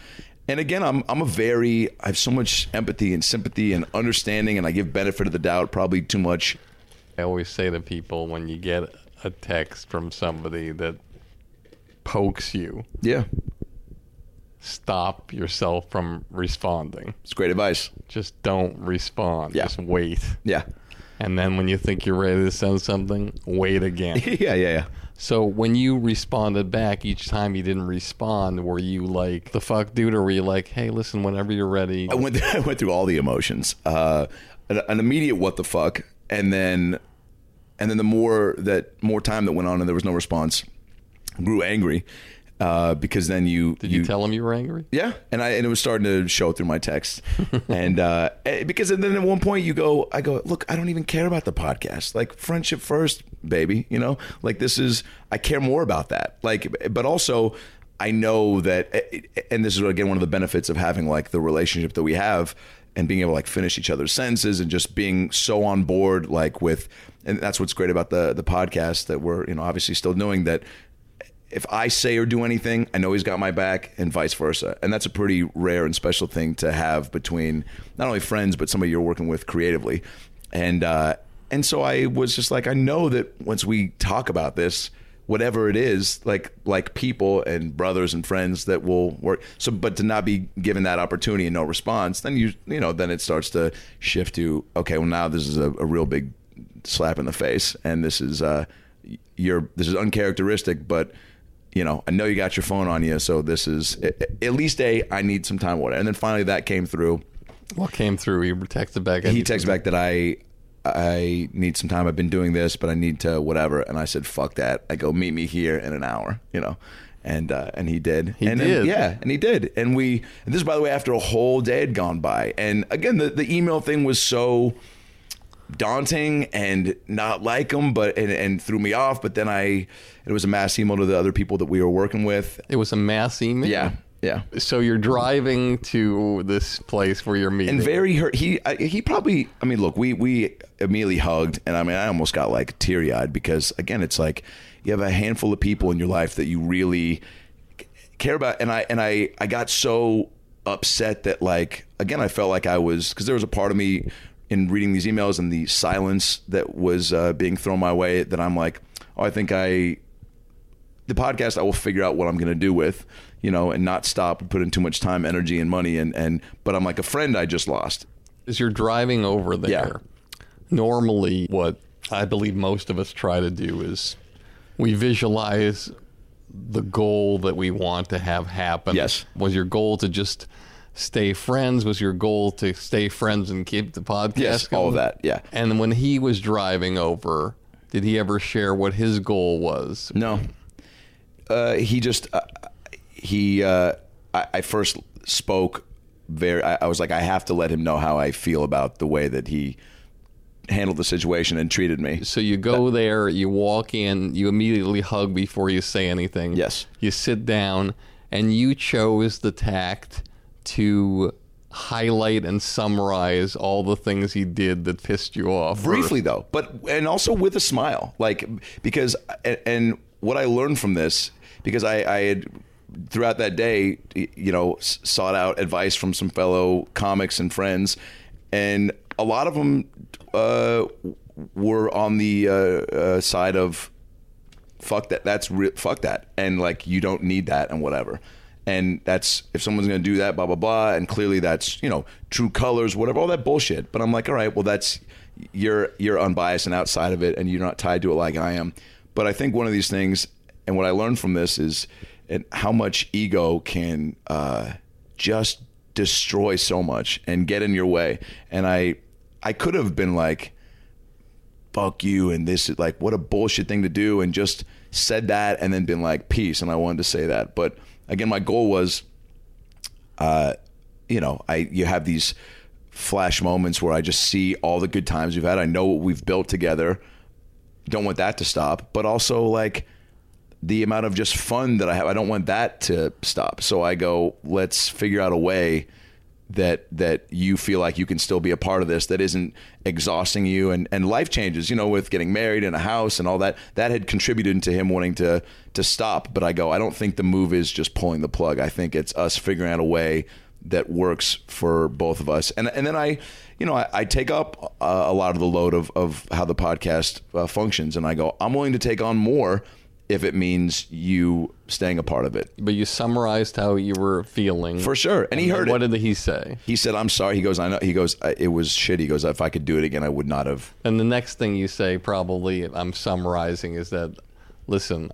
And again, I'm I'm a very I have so much empathy and sympathy and understanding, and I give benefit of the doubt probably too much. I always say to people when you get a text from somebody that pokes you, Yeah, stop yourself from responding. it's great advice. Just don't respond. Yeah. Just wait. Yeah, And then when you think you're ready to send something, wait again. (laughs) yeah, yeah, yeah. So when you responded back each time you didn't respond, were you like the fuck dude or were you like, hey, listen, whenever you're ready? I went (laughs) I went through all the emotions. Uh, an, an immediate what the fuck, and then and then the more that more time that went on and there was no response, grew angry uh, because then you Did you, tell him you were angry? Yeah, and I and it was starting to show through my text, (laughs) and uh, eh, because then at one point you go, I go, look, I don't even care about the podcast. Like friendship first, baby. You know, like this is I care more about that. Like, but also I know that, eh, and this is again one of the benefits of having like the relationship that we have and being able to like finish each other's sentences and just being so on board like with and that's what's great about the the podcast that we're you know obviously still doing that if I say or do anything, I know he's got my back, and vice versa. And that's a pretty rare and special thing to have between not only friends but somebody you're working with creatively. And uh, and so I was just like, I know that once we talk about this, whatever it is, like like people and brothers and friends that will work. So, but to not be given that opportunity and no response, then you you know then it starts to shift to okay, well now this is a, a real big slap in the face, and this is uh, you're this is uncharacteristic, but you know, I know you got your phone on you, so this is at least a I need some time with it. And then finally that came through. What came through? He texted back. He texted back that I I need some time. I've been doing this, but I need to whatever. And I said, "Fuck that." I go meet me here in an hour. You know. And uh, and he did. He and did. yeah, and he did. And we and this is by the way after a whole day had gone by. And again, the the email thing was so daunting and not like him, but and, and threw me off. But then I, it was a mass email to the other people that we were working with. It was a mass email. Yeah, yeah. So you're driving to this place where you're meeting. And very hurt. He I, he probably. I mean, look, we we immediately hugged, and I mean, I almost got like teary eyed because again, it's like you have a handful of people in your life that you really care about, and I and I I got so upset that like again, I felt like I was because there was a part of me in reading these emails and the silence that was uh, being thrown my way that I'm like, oh, I think I the podcast I will figure out what I'm going to do with, you know, and not stop and put in too much time, energy, and money. And and but I'm like a friend I just lost. as you're driving over there, Yeah. normally what I believe most of us try to do is we visualize the goal that we want to have happen. Yes. Was your goal to just stay friends? Was your goal to stay friends and keep the podcast Yes, going? all of that. Yeah. And when he was driving over, did he ever share what his goal was? No. Uh, he just uh, he uh, I, I first spoke very. I, I was like, I have to let him know how I feel about the way that he handled the situation and treated me. So you go there, you walk in, you immediately hug before you say anything. Yes. You sit down, and you chose the tact to highlight and summarize all the things he did that pissed you off. briefly though but and also with a smile like because and, and what i learned from this because i i had throughout that day you know sought out advice from some fellow comics and friends and a lot of them uh, were on the uh, uh, side of fuck that that's re- fuck that and like you don't need that and whatever and that's if someone's going to do that blah blah blah and clearly that's you know true colors whatever all that bullshit. But i'm like all right well that's you're you're unbiased and outside of it and you're not tied to it like i am. But i think one of these things and what i learned from this is and how much ego can uh, just destroy so much and get in your way. And i i could have been like fuck you and this is like what a bullshit thing to do and just said that and then been like peace and I wanted to say that. But again my goal was uh you know I you have these flash moments where I just see all the good times we've had. I know what we've built together. Don't want that to stop but also like the amount of just fun that I have I don't want that to stop. So I go let's figure out a way that that you feel like you can still be a part of this that isn't exhausting you. And and life changes you know with getting married and a house and all that. That had contributed to him wanting to to stop. But I go I don't think the move is just pulling the plug. I think it's us figuring out a way that works for both of us. And and then I you know I, I take up uh, a lot of the load of of how the podcast uh, functions. And I go I'm willing to take on more if it means you staying a part of it But you summarized how you were feeling. for sure and he heard What it did he say? he said, "I'm sorry." He goes, "I know." He goes, "It was shit." He goes, "If I could do it again, I would not have." And the next thing you say, probably, I'm summarizing, is that, listen,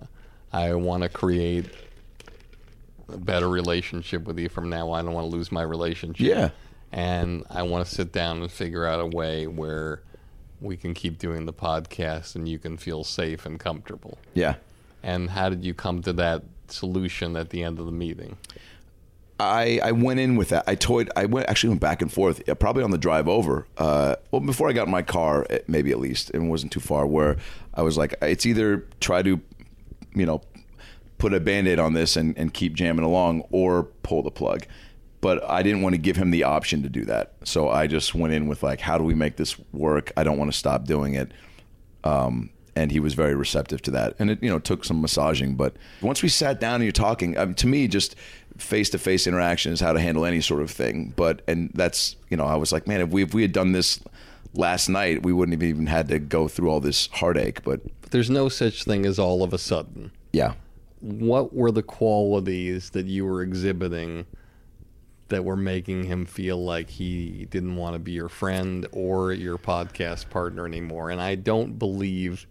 I want to create a better relationship with you from now on. I don't want to lose my relationship. Yeah. And I want to sit down and figure out a way where we can keep doing the podcast and you can feel safe and comfortable. Yeah, And how did you come to that solution at the end of the meeting? I I went in with that. I toyed. I went actually went back and forth. Probably on the drive over. Uh, well, before I got in my car, eh, maybe at least, it wasn't too far. Where I was like, it's either try to, you know, put a band-aid on this and, and keep jamming along, or pull the plug. But I didn't want to give him the option to do that. So I just went in with like, how do we make this work? I don't want to stop doing it. um, and he was very receptive to that. And it, you know, took some massaging. But once we sat down and you're talking, I mean, to me, just face to face interaction is how to handle any sort of thing. But and that's you know, I was like, man, if we if we had done this last night, we wouldn't have even had to go through all this heartache. But There's no such thing as all of a sudden. yeah, what were the qualities that you were exhibiting that were making him feel like he didn't want to be your friend or your podcast partner anymore? And I don't believe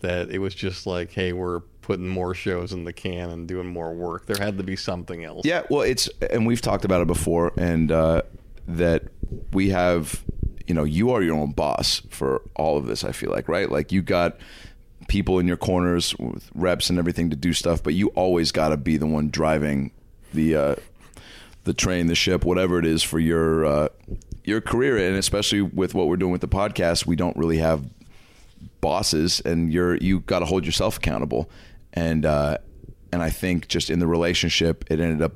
that it was just like, hey, we're putting more shows in the can and doing more work. There had to be something else. Yeah, well, it's and we've talked about it before, and uh, that we have, you know, you are your own boss for all of this. I feel like, right? Like you got people in your corners with reps and everything to do stuff, but you always got to be the one driving the uh, the train, the ship, whatever it is for your uh, your career, and especially with what we're doing with the podcast, we don't really have bosses and you're you got to hold yourself accountable. And uh and i think just in the relationship it ended up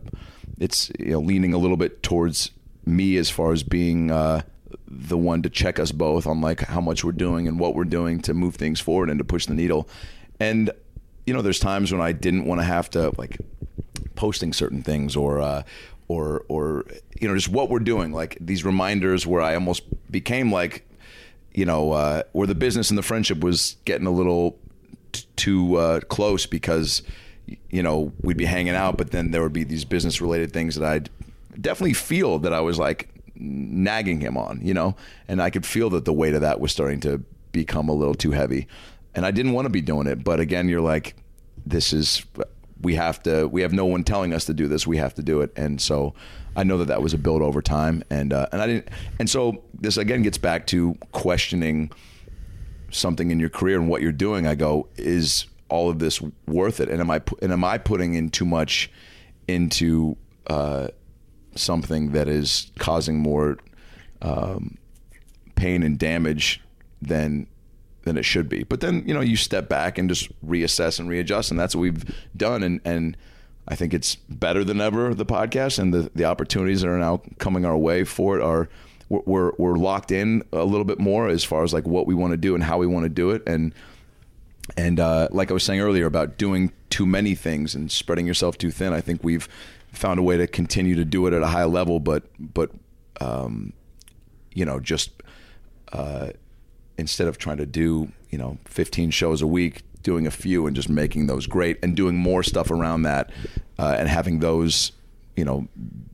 it's you know leaning a little bit towards me as far as being uh the one to check us both on like how much we're doing and what we're doing to move things forward and to push the needle. And you know there's times when i didn't want to have to like posting certain things or uh or or you know just what we're doing. Like these reminders where i almost became like you know, uh, where the business and the friendship was getting a little t- too uh, close because, you know, we'd be hanging out, but then there would be these business related things that I'd definitely feel that I was like nagging him on, you know, and I could feel that the weight of that was starting to become a little too heavy. And I didn't want to be doing it. But again, you're like, this is we have to. We have no one telling us to do this. We have to do it. And so, I know that that was a build over time. And uh, and I didn't. And so this again gets back to questioning something in your career and what you're doing. I go, is all of this worth it? And am I and am I putting in too much into uh, something that is causing more um, pain and damage than than it should be. But then you know you step back and just reassess and readjust, and that's what we've done. And and I think it's better than ever the podcast and the the opportunities that are now coming our way for it are. We're, we're locked in a little bit more as far as like what we want to do and how we want to do it and and uh, like I was saying earlier about doing too many things and spreading yourself too thin, I think we've found a way to continue to do it at a high level, but but um, you know just uh, instead of trying to do you know 15 shows a week doing a few and just making those great and doing more stuff around that uh, and having those you know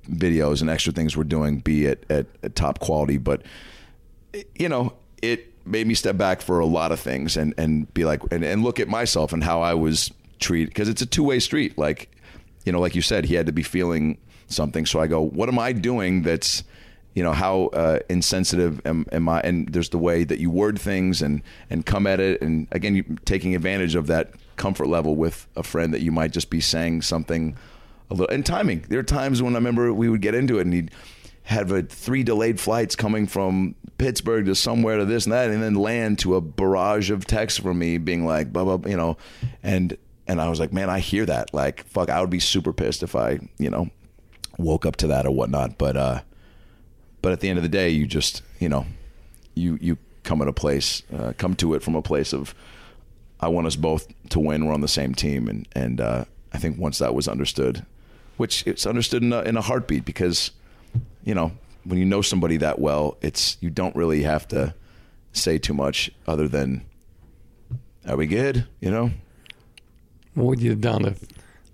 videos and extra things we're doing be at, at, at top quality. But you know it made me step back for a lot of things and and be like and, and look at myself and how i was treated because it's a two-way street. Like you know like you said he had to be feeling something. So i go what am i doing that's you know how uh, insensitive am, am, I? And there's the way that you word things and and come at it, and again, you taking advantage of that comfort level with a friend that you might just be saying something a little. And timing. There are times when I remember we would get into it, and he'd have a, three delayed flights coming from Pittsburgh to somewhere to this and that, and then land to a barrage of texts from me being like, blah blah, you know, and and I was like, man, I hear that. Like, fuck, I would be super pissed if I, you know, woke up to that or whatnot. But uh, but at the end of the day, you just you know, you you come at a place, uh, come to it from a place of, I want us both to win. We're on the same team, and and uh, I think once that was understood, which it's understood in a, in a heartbeat because, you know, when you know somebody that well, it's you don't really have to say too much other than, "Are we good?" You know. What would you have done if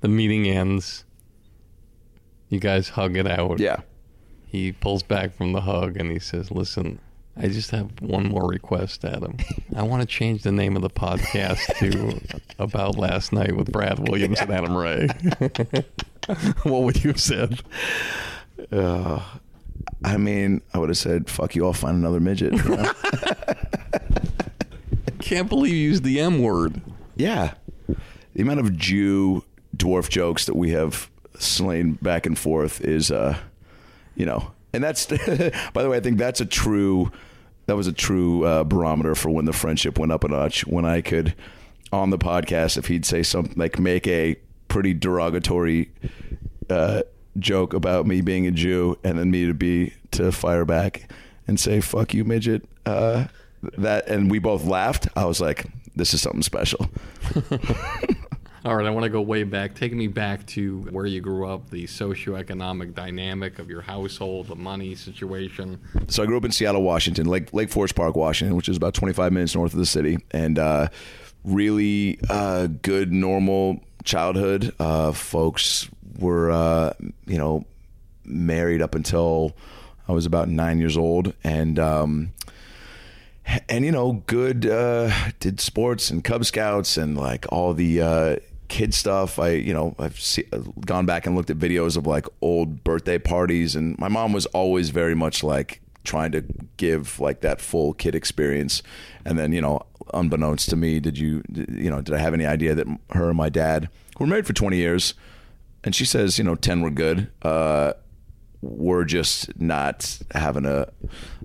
the meeting ends? You guys hug it out. Yeah he pulls back from the hug and he says, "Listen, I just have one more request, Adam. I want to change the name of the podcast to About Last Night with Brad Williams and Adam Ray." (laughs) what would you have said? Uh, I mean, I would have said, "Fuck you! I'll find another midget." You (laughs) know? Can't believe you used the M word. Yeah, the amount of Jew dwarf jokes that we have slain back and forth is. uh you know, and that's (laughs) by the way, I think that's a true that was a true uh, barometer for when the friendship went up a notch. When I could on the podcast, if he'd say something like make a pretty derogatory uh, joke about me being a Jew, and then me to be to fire back and say "fuck you, midget." Uh, that and we both laughed. I was like, "This is something special." (laughs) All right, I want to go way back. Take me back to where you grew up, the socioeconomic dynamic of your household, the money situation. So I grew up in Seattle, Washington, Lake Lake Forest Park, Washington, which is about 25 minutes north of the city, and uh, really uh, good, normal childhood. Uh, folks were, uh, you know, married up until I was about nine years old, and. Um, and you know, good uh, did sports and Cub Scouts and like all the uh, kid stuff. I, you know, I've see, gone back and looked at videos of like old birthday parties, and my mom was always very much like trying to give like that full kid experience. And then, you know, unbeknownst to me, did you, you know, did I have any idea that her and my dad were married for 20 years? And she says, you know, 10 were good. Uh, we're just not having a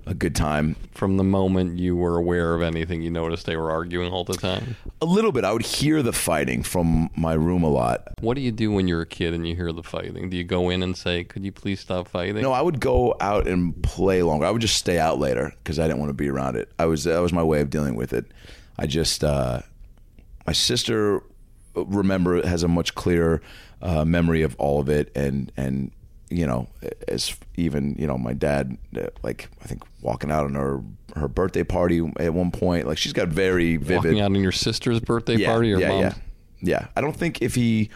a good time. From the moment you were aware of anything, you noticed they were arguing all the time? A little bit. I would hear the fighting from my room a lot. What do you do when you're a kid and you hear the fighting? Do you go in and say, "Could you please stop fighting?" No, I would go out and play longer. I would just stay out later because I didn't want to be around it. I was that was my way of dealing with it. I just uh, my sister remember has a much clearer uh, memory of all of it and and you know, as even you know, my dad, uh, like I think walking out on her her birthday party at one point, like she's got very vivid. Walking out on your sister's birthday yeah, party or yeah, mom's? yeah, yeah. I don't think if he,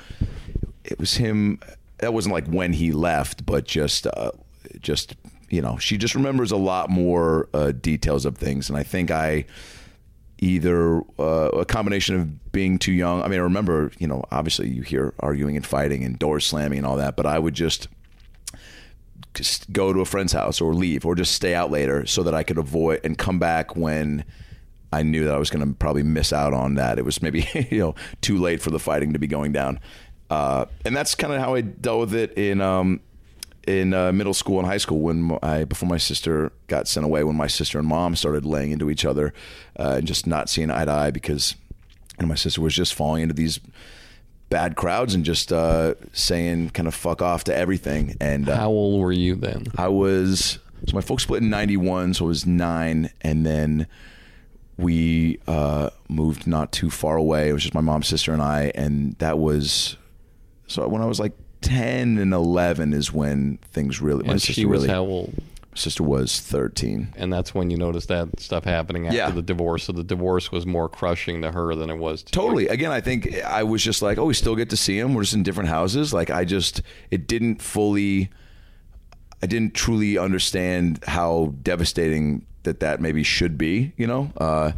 it was him. That wasn't like when he left, but just, uh, just you know, she just remembers a lot more uh, details of things, and I think I either uh, a combination of being too young. I mean, I remember, you know, obviously you hear arguing and fighting and doors slamming and all that, but I would just just go to a friend's house or leave or just stay out later so that I could avoid and come back when I knew that I was going to probably miss out on that. It was maybe (laughs) you know too late for the fighting to be going down, uh, and that's kind of how I dealt with it in um, in uh, middle school and high school when I before my sister got sent away. When my sister and mom started laying into each other uh, and just not seeing eye to eye because know, my sister was just falling into these bad crowds and just uh, saying kind of fuck off to everything. And uh, How old were you then? I was so my folks split in '91, so I was nine, and then we uh, moved not too far away. It was just my mom, sister, and I, and that was so when I was like ten and eleven is when things really. my And sister she was really, how old? Sister was thirteen. And that's when you noticed that stuff happening after Yeah. the divorce. So the divorce was more crushing to her than it was to you. Totally. Again, I think I was just like, oh, we still get to see him. We're just in different houses. Like, I just, it didn't fully, I didn't truly understand how devastating that that maybe should be, you know? Uh,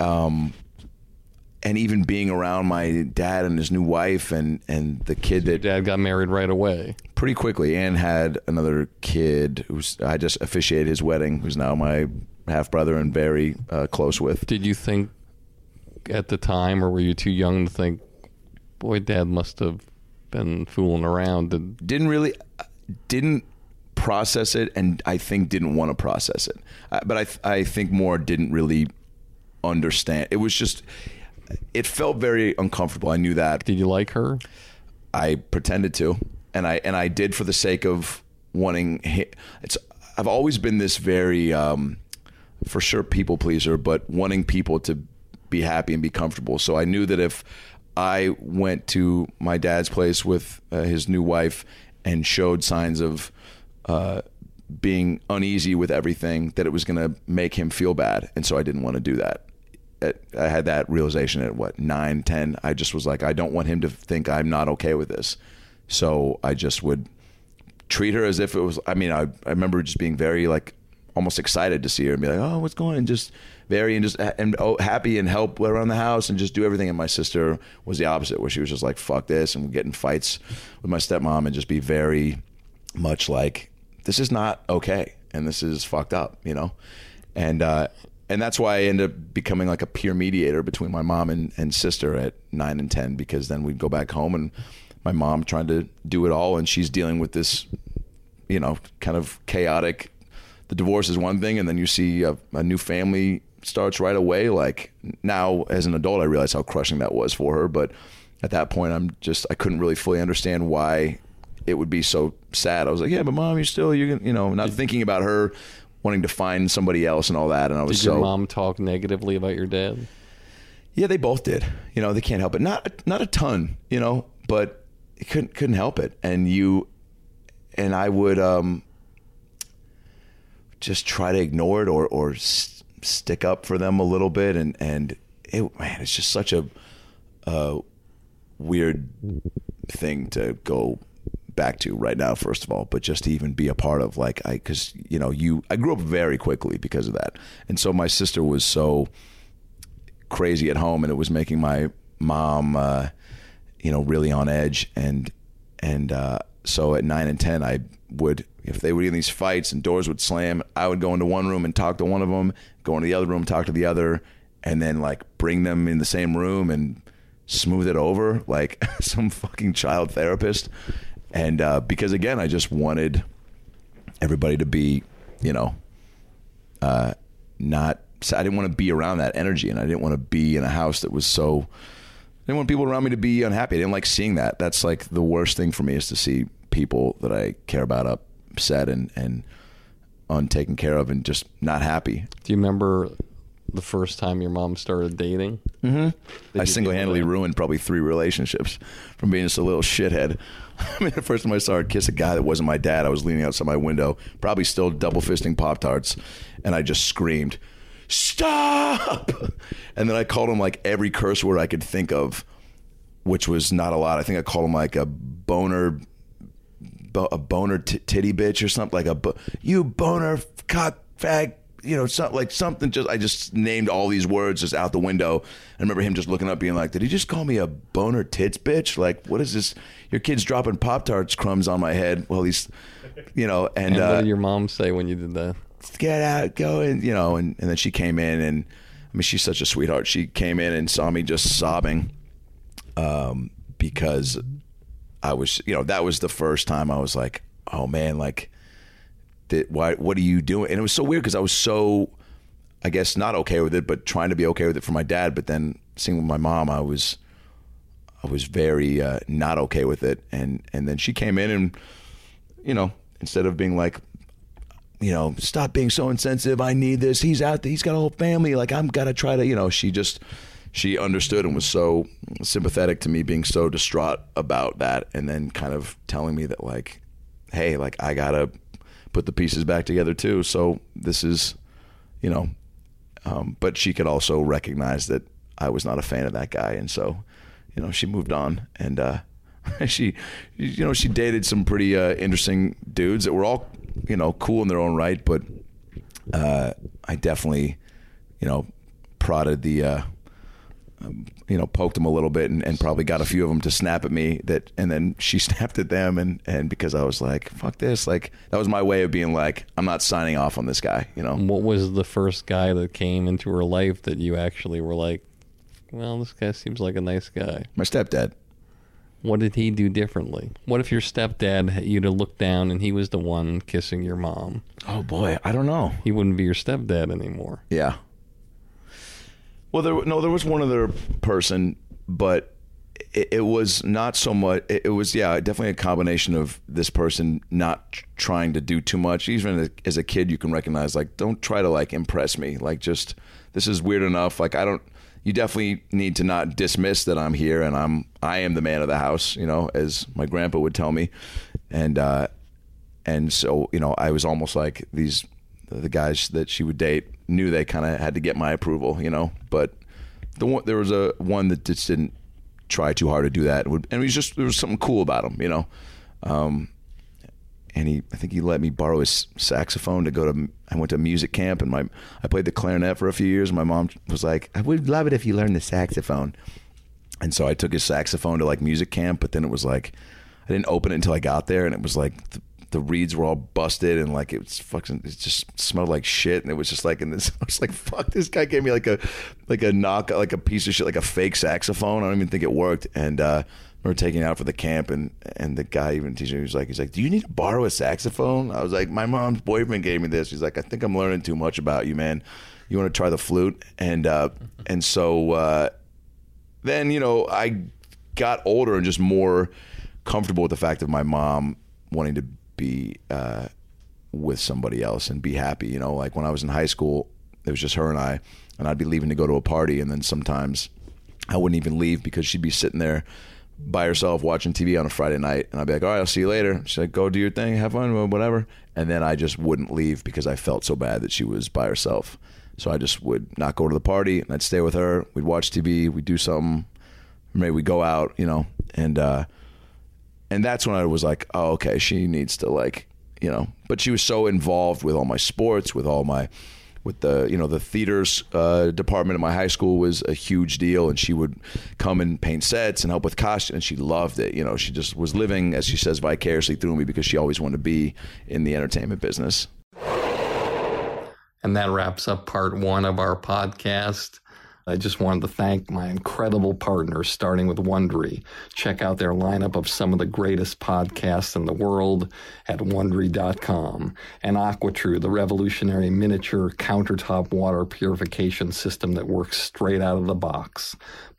um, and even being around my dad and his new wife and, and the kid that Dad got married right away. Pretty quickly and had another kid who's, I just officiated his wedding, who's now my half brother and very uh, close with. Did you think at the time, or were you too young to think, boy, Dad must have been fooling around? Did, didn't really didn't process it and I think didn't want to process it. Uh, but I th- I think more didn't really understand. It was just it felt very uncomfortable. I knew that. did you like her? I pretended to, and I and I did for the sake of wanting. It's I've always been this very, um, for sure, people pleaser, but wanting people to be happy and be comfortable. So I knew that if I went to my dad's place with uh, his new wife and showed signs of uh, being uneasy with everything, that it was going to make him feel bad, and so I didn't want to do that I had that realization at what nine, ten. I just was like, I don't want him to think I'm not okay with this. So I just would treat her as if it was. I mean, I I remember just being very like almost excited to see her and be like, oh, what's going? And just very and just and oh, happy and help around the house and just do everything. And my sister was the opposite, where she was just like, fuck this, and get in fights with my stepmom and just be very much like, this is not okay, and this is fucked up, you know, and. uh and that's why I ended up becoming like a peer mediator between my mom and, and sister at nine and ten because then we'd go back home and my mom trying to do it all and she's dealing with this, you know, kind of chaotic. The divorce is one thing, and then you see a, a new family starts right away. Like now, as an adult, I realize how crushing that was for her. But at that point, I'm just I couldn't really fully understand why it would be so sad. I was like, yeah, but mom, you're still you can you know not thinking about her wanting to find somebody else and all that. And I was Did so mom talk negatively about your dad? yeah, they both did. You know, they can't help it. Not not a ton, you know, but couldn't couldn't help it. And you and I would um just try to ignore it or or s- stick up for them a little bit and and it man, it's just such a uh weird thing to go back to right now first of all but just to even be a part of like i because you know you i grew up very quickly because of that and so my sister was so crazy at home and it was making my mom uh, you know really on edge. And and uh, so at 9 and 10 I would if they were in these fights and doors would slam I would go into one room and talk to one of them go into the other room talk to the other and then like bring them in the same room and smooth it over like (laughs) some fucking child therapist. And uh, because again I just wanted everybody to be you know uh, not I didn't want to be around that energy and I didn't want to be in a house that was so didn't want people around me to be unhappy. I didn't like seeing that. That's like the worst thing for me is to see people that I care about upset and and untaken care of and just not happy. Do you remember the first time your mom started dating? Mm-hmm. I single handedly ruined probably three relationships from being just a little shithead. (laughs) I mean, the first time I saw her kiss a guy that wasn't my dad, I was leaning outside my window, probably still double fisting Pop Tarts, and I just screamed, Stop! (laughs) And then I called him like every curse word I could think of, which was not a lot. I think I called him like a boner. bo- A boner t- titty bitch or something like a bo- you boner cock fag you know, so, like something just, I just named all these words just out the window. I remember him just looking up being like, did he just call me a boner tits bitch? Like, what is this? Your kid's dropping Pop Tarts crumbs on my head. Well, he's, you know, and, And uh, what did your mom say when you did that? Get out, go and you know, and, and then she came in and I mean she's such a sweetheart. She came in and saw me just sobbing, um, because I was you know, that was the first time I was like, Oh man, like that why what are you doing? And it was so weird because I was so I guess not okay with it, but trying to be okay with it for my dad, but then seeing with my mom I was I was very uh, not okay with it and and then she came in and you know, instead of being like you know, stop being so insensitive. I need this. He's out there. He's got a whole family. Like I'm gotta try to, you know. She just she understood and was so sympathetic to me being so distraught about that, and then kind of telling me that like, hey, like I gotta put the pieces back together too. So this is, you know, um, but she could also recognize that I was not a fan of that guy, and so, you know, she moved on and. uh (laughs) she you know she dated some pretty uh, interesting dudes that were all you know cool in their own right but uh, I definitely you know prodded the uh, um, you know poked them a little bit and, and probably got a few of them to snap at me that and then she (laughs) snapped at them and and because I was like fuck this like that was my way of being like I'm not signing off on this guy you know What was the first guy that came into her life that you actually were like, well, this guy seems like a nice guy? my stepdad What did he do differently? What if your stepdad, had you'd have looked down and he was the one kissing your mom? oh boy I don't know He wouldn't be your stepdad anymore. Yeah. Well, there no, there was one other person, but it, it was not so much. It, it was yeah, definitely a combination of this person not tr- trying to do too much. Even as a kid, you can recognize like, don't try to like impress me. Like, just this is weird enough. Like, I don't. You definitely need to not dismiss that I'm here and I'm I am the man of the house. You know, as my grandpa would tell me, and uh, and so you know, I was almost like these the guys that she would date knew they kind of had to get my approval, you know. But the one there was a one that just didn't try too hard to do that, and he was just there was something cool about him, you know. Um, and he, I think he let me borrow his saxophone to go to. I went to music camp, and my I played the clarinet for a few years. My mom was like, "I would love it if you learned the saxophone." And so I took his saxophone to like music camp, but then it was like I didn't open it until I got there, and it was like the, the reeds were all busted, and like it was fucking. It just smelled like shit, and it was just like in this. (laughs) I was like, "Fuck!" This guy gave me like a like a knock, like a piece of shit, like a fake saxophone. I don't even think it worked, and uh, were taking it out for the camp, and and the guy even teaching me was like, he's like, "Do you need to borrow a saxophone?" I was like, "My mom's boyfriend gave me this." He's like, "I think I'm learning too much about you, man. You want to try the flute?" And uh, and so. Uh, then you know I got older and just more comfortable with the fact of my mom wanting to be uh, with somebody else and be happy. You know, like when I was in high school, it was just her and I, and I'd be leaving to go to a party, and then sometimes I wouldn't even leave because she'd be sitting there by herself watching TV on a Friday night, and I'd be like, "All right, I'll see you later." She's like, "Go do your thing, have fun, whatever." And then I just wouldn't leave because I felt so bad that she was by herself. So I just would not go to the party, and I'd stay with her. We'd watch TV, we'd do something, maybe we go out, you know, and uh, and that's when I was like, "Oh, okay, she needs to like, you know." But she was so involved with all my sports, with all my with the you know the theaters uh, department at my high school was a huge deal, and she would come and paint sets and help with costumes, and she loved it. You know, she just was living, as she says, vicariously through me because she always wanted to be in the entertainment business. And that wraps up part one of our podcast. I just wanted to thank my incredible partners, starting with Wondery. Check out their lineup of some of the greatest podcasts in the world at Wondery.com. And AquaTru, the revolutionary miniature countertop water purification system that works straight out of the box.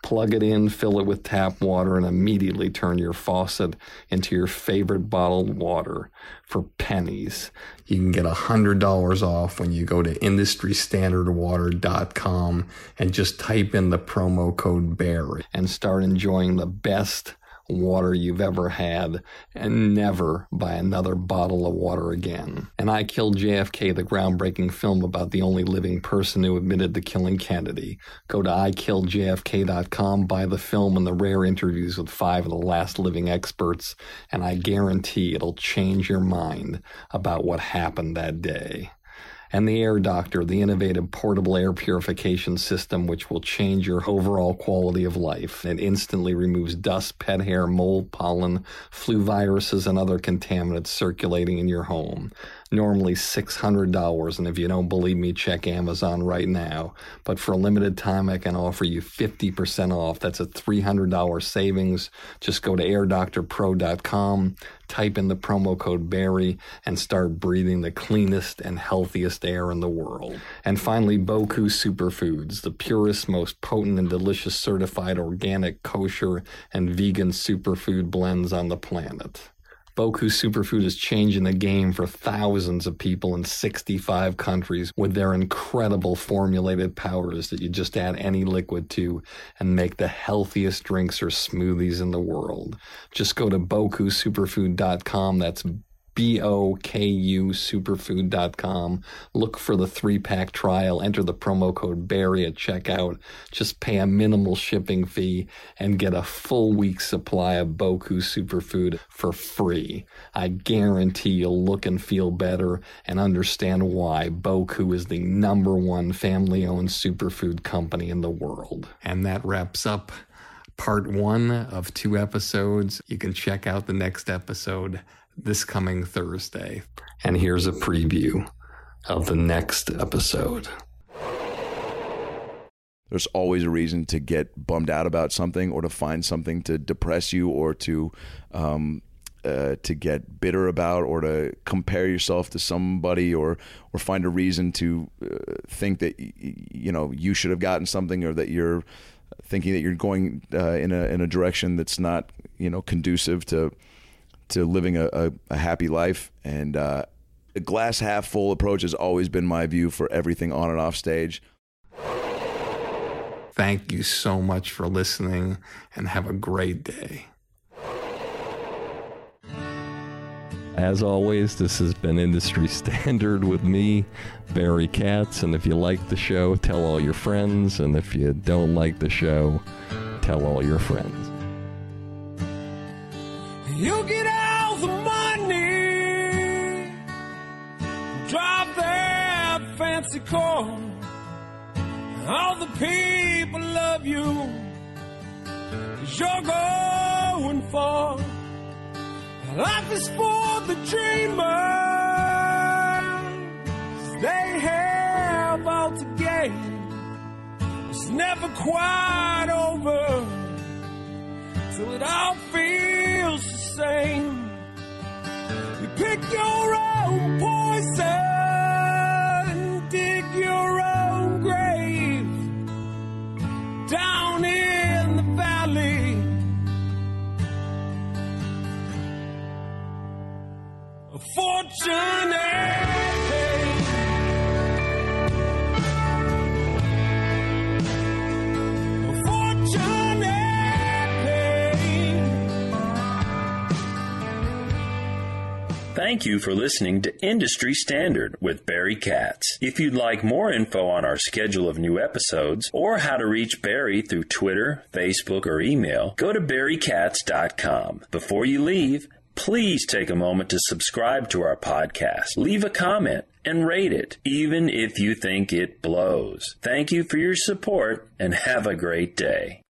Plug it in, fill it with tap water, and immediately turn your faucet into your favorite bottled water for pennies. You can get $100 off when you go to industrystandardwater.com and just type in the promo code BEAR and start enjoying the best water you've ever had and never buy another bottle of water again. And I Killed JFK, the groundbreaking film about the only living person who admitted to killing Kennedy. Go to ikilledjfk.com, buy the film and the rare interviews with five of the last living experts, and I guarantee it'll change your mind about what happened that day. And the Air Doctor, the innovative portable air purification system which will change your overall quality of life. It instantly removes dust, pet hair, mold, pollen, flu viruses, and other contaminants circulating in your home normally $600. And if you don't believe me, check Amazon right now. But for a limited time, I can offer you 50% off. That's a $300 savings. Just go to airdoctorpro.com, type in the promo code Barry, and start breathing the cleanest and healthiest air in the world. And finally, Boku Superfoods, the purest, most potent, and delicious certified organic, kosher, and vegan superfood blends on the planet. Boku Superfood is changing the game for thousands of people in 65 countries with their incredible formulated powders that you just add any liquid to and make the healthiest drinks or smoothies in the world. Just go to bokusuperfood.com. That's B-O-K-U superfood.com. Look for the three-pack trial. Enter the promo code Barry at checkout. Just pay a minimal shipping fee and get a full week supply of Boku superfood for free. I guarantee you'll look and feel better and understand why Boku is the number one family-owned superfood company in the world. And that wraps up part one of two episodes. You can check out the next episode this coming Thursday. And here's a preview of the next episode. There's always a reason to get bummed out about something or to find something to depress you or to um, uh, to get bitter about or to compare yourself to somebody or or find a reason to uh, think that you know you should have gotten something or that you're thinking that you're going uh, in a in a direction that's not you know conducive to to living a, a, a happy life. And uh, the glass half full approach has always been my view for everything on and off stage. Thank you so much for listening and have a great day. As always, this has been Industry (laughs) Standard with me, Barry Katz. And if you like the show, tell all your friends. And if you don't like the show, tell all your friends. You get all the money, drive that fancy car. All the people love you, cause you're going far. Life is for the dreamers, they have all to gain. It's never quite over till it all feels same. You pick your own poison, dig your own grave down in the valley. A fortune. Thank you for listening to Industry Standard with Barry Katz. If you'd like more info on our schedule of new episodes or how to reach Barry through Twitter, Facebook, or email, go to barrykatz.com. Before you leave, please take a moment to subscribe to our podcast, leave a comment, and rate it, even if you think it blows. Thank you for your support and have a great day.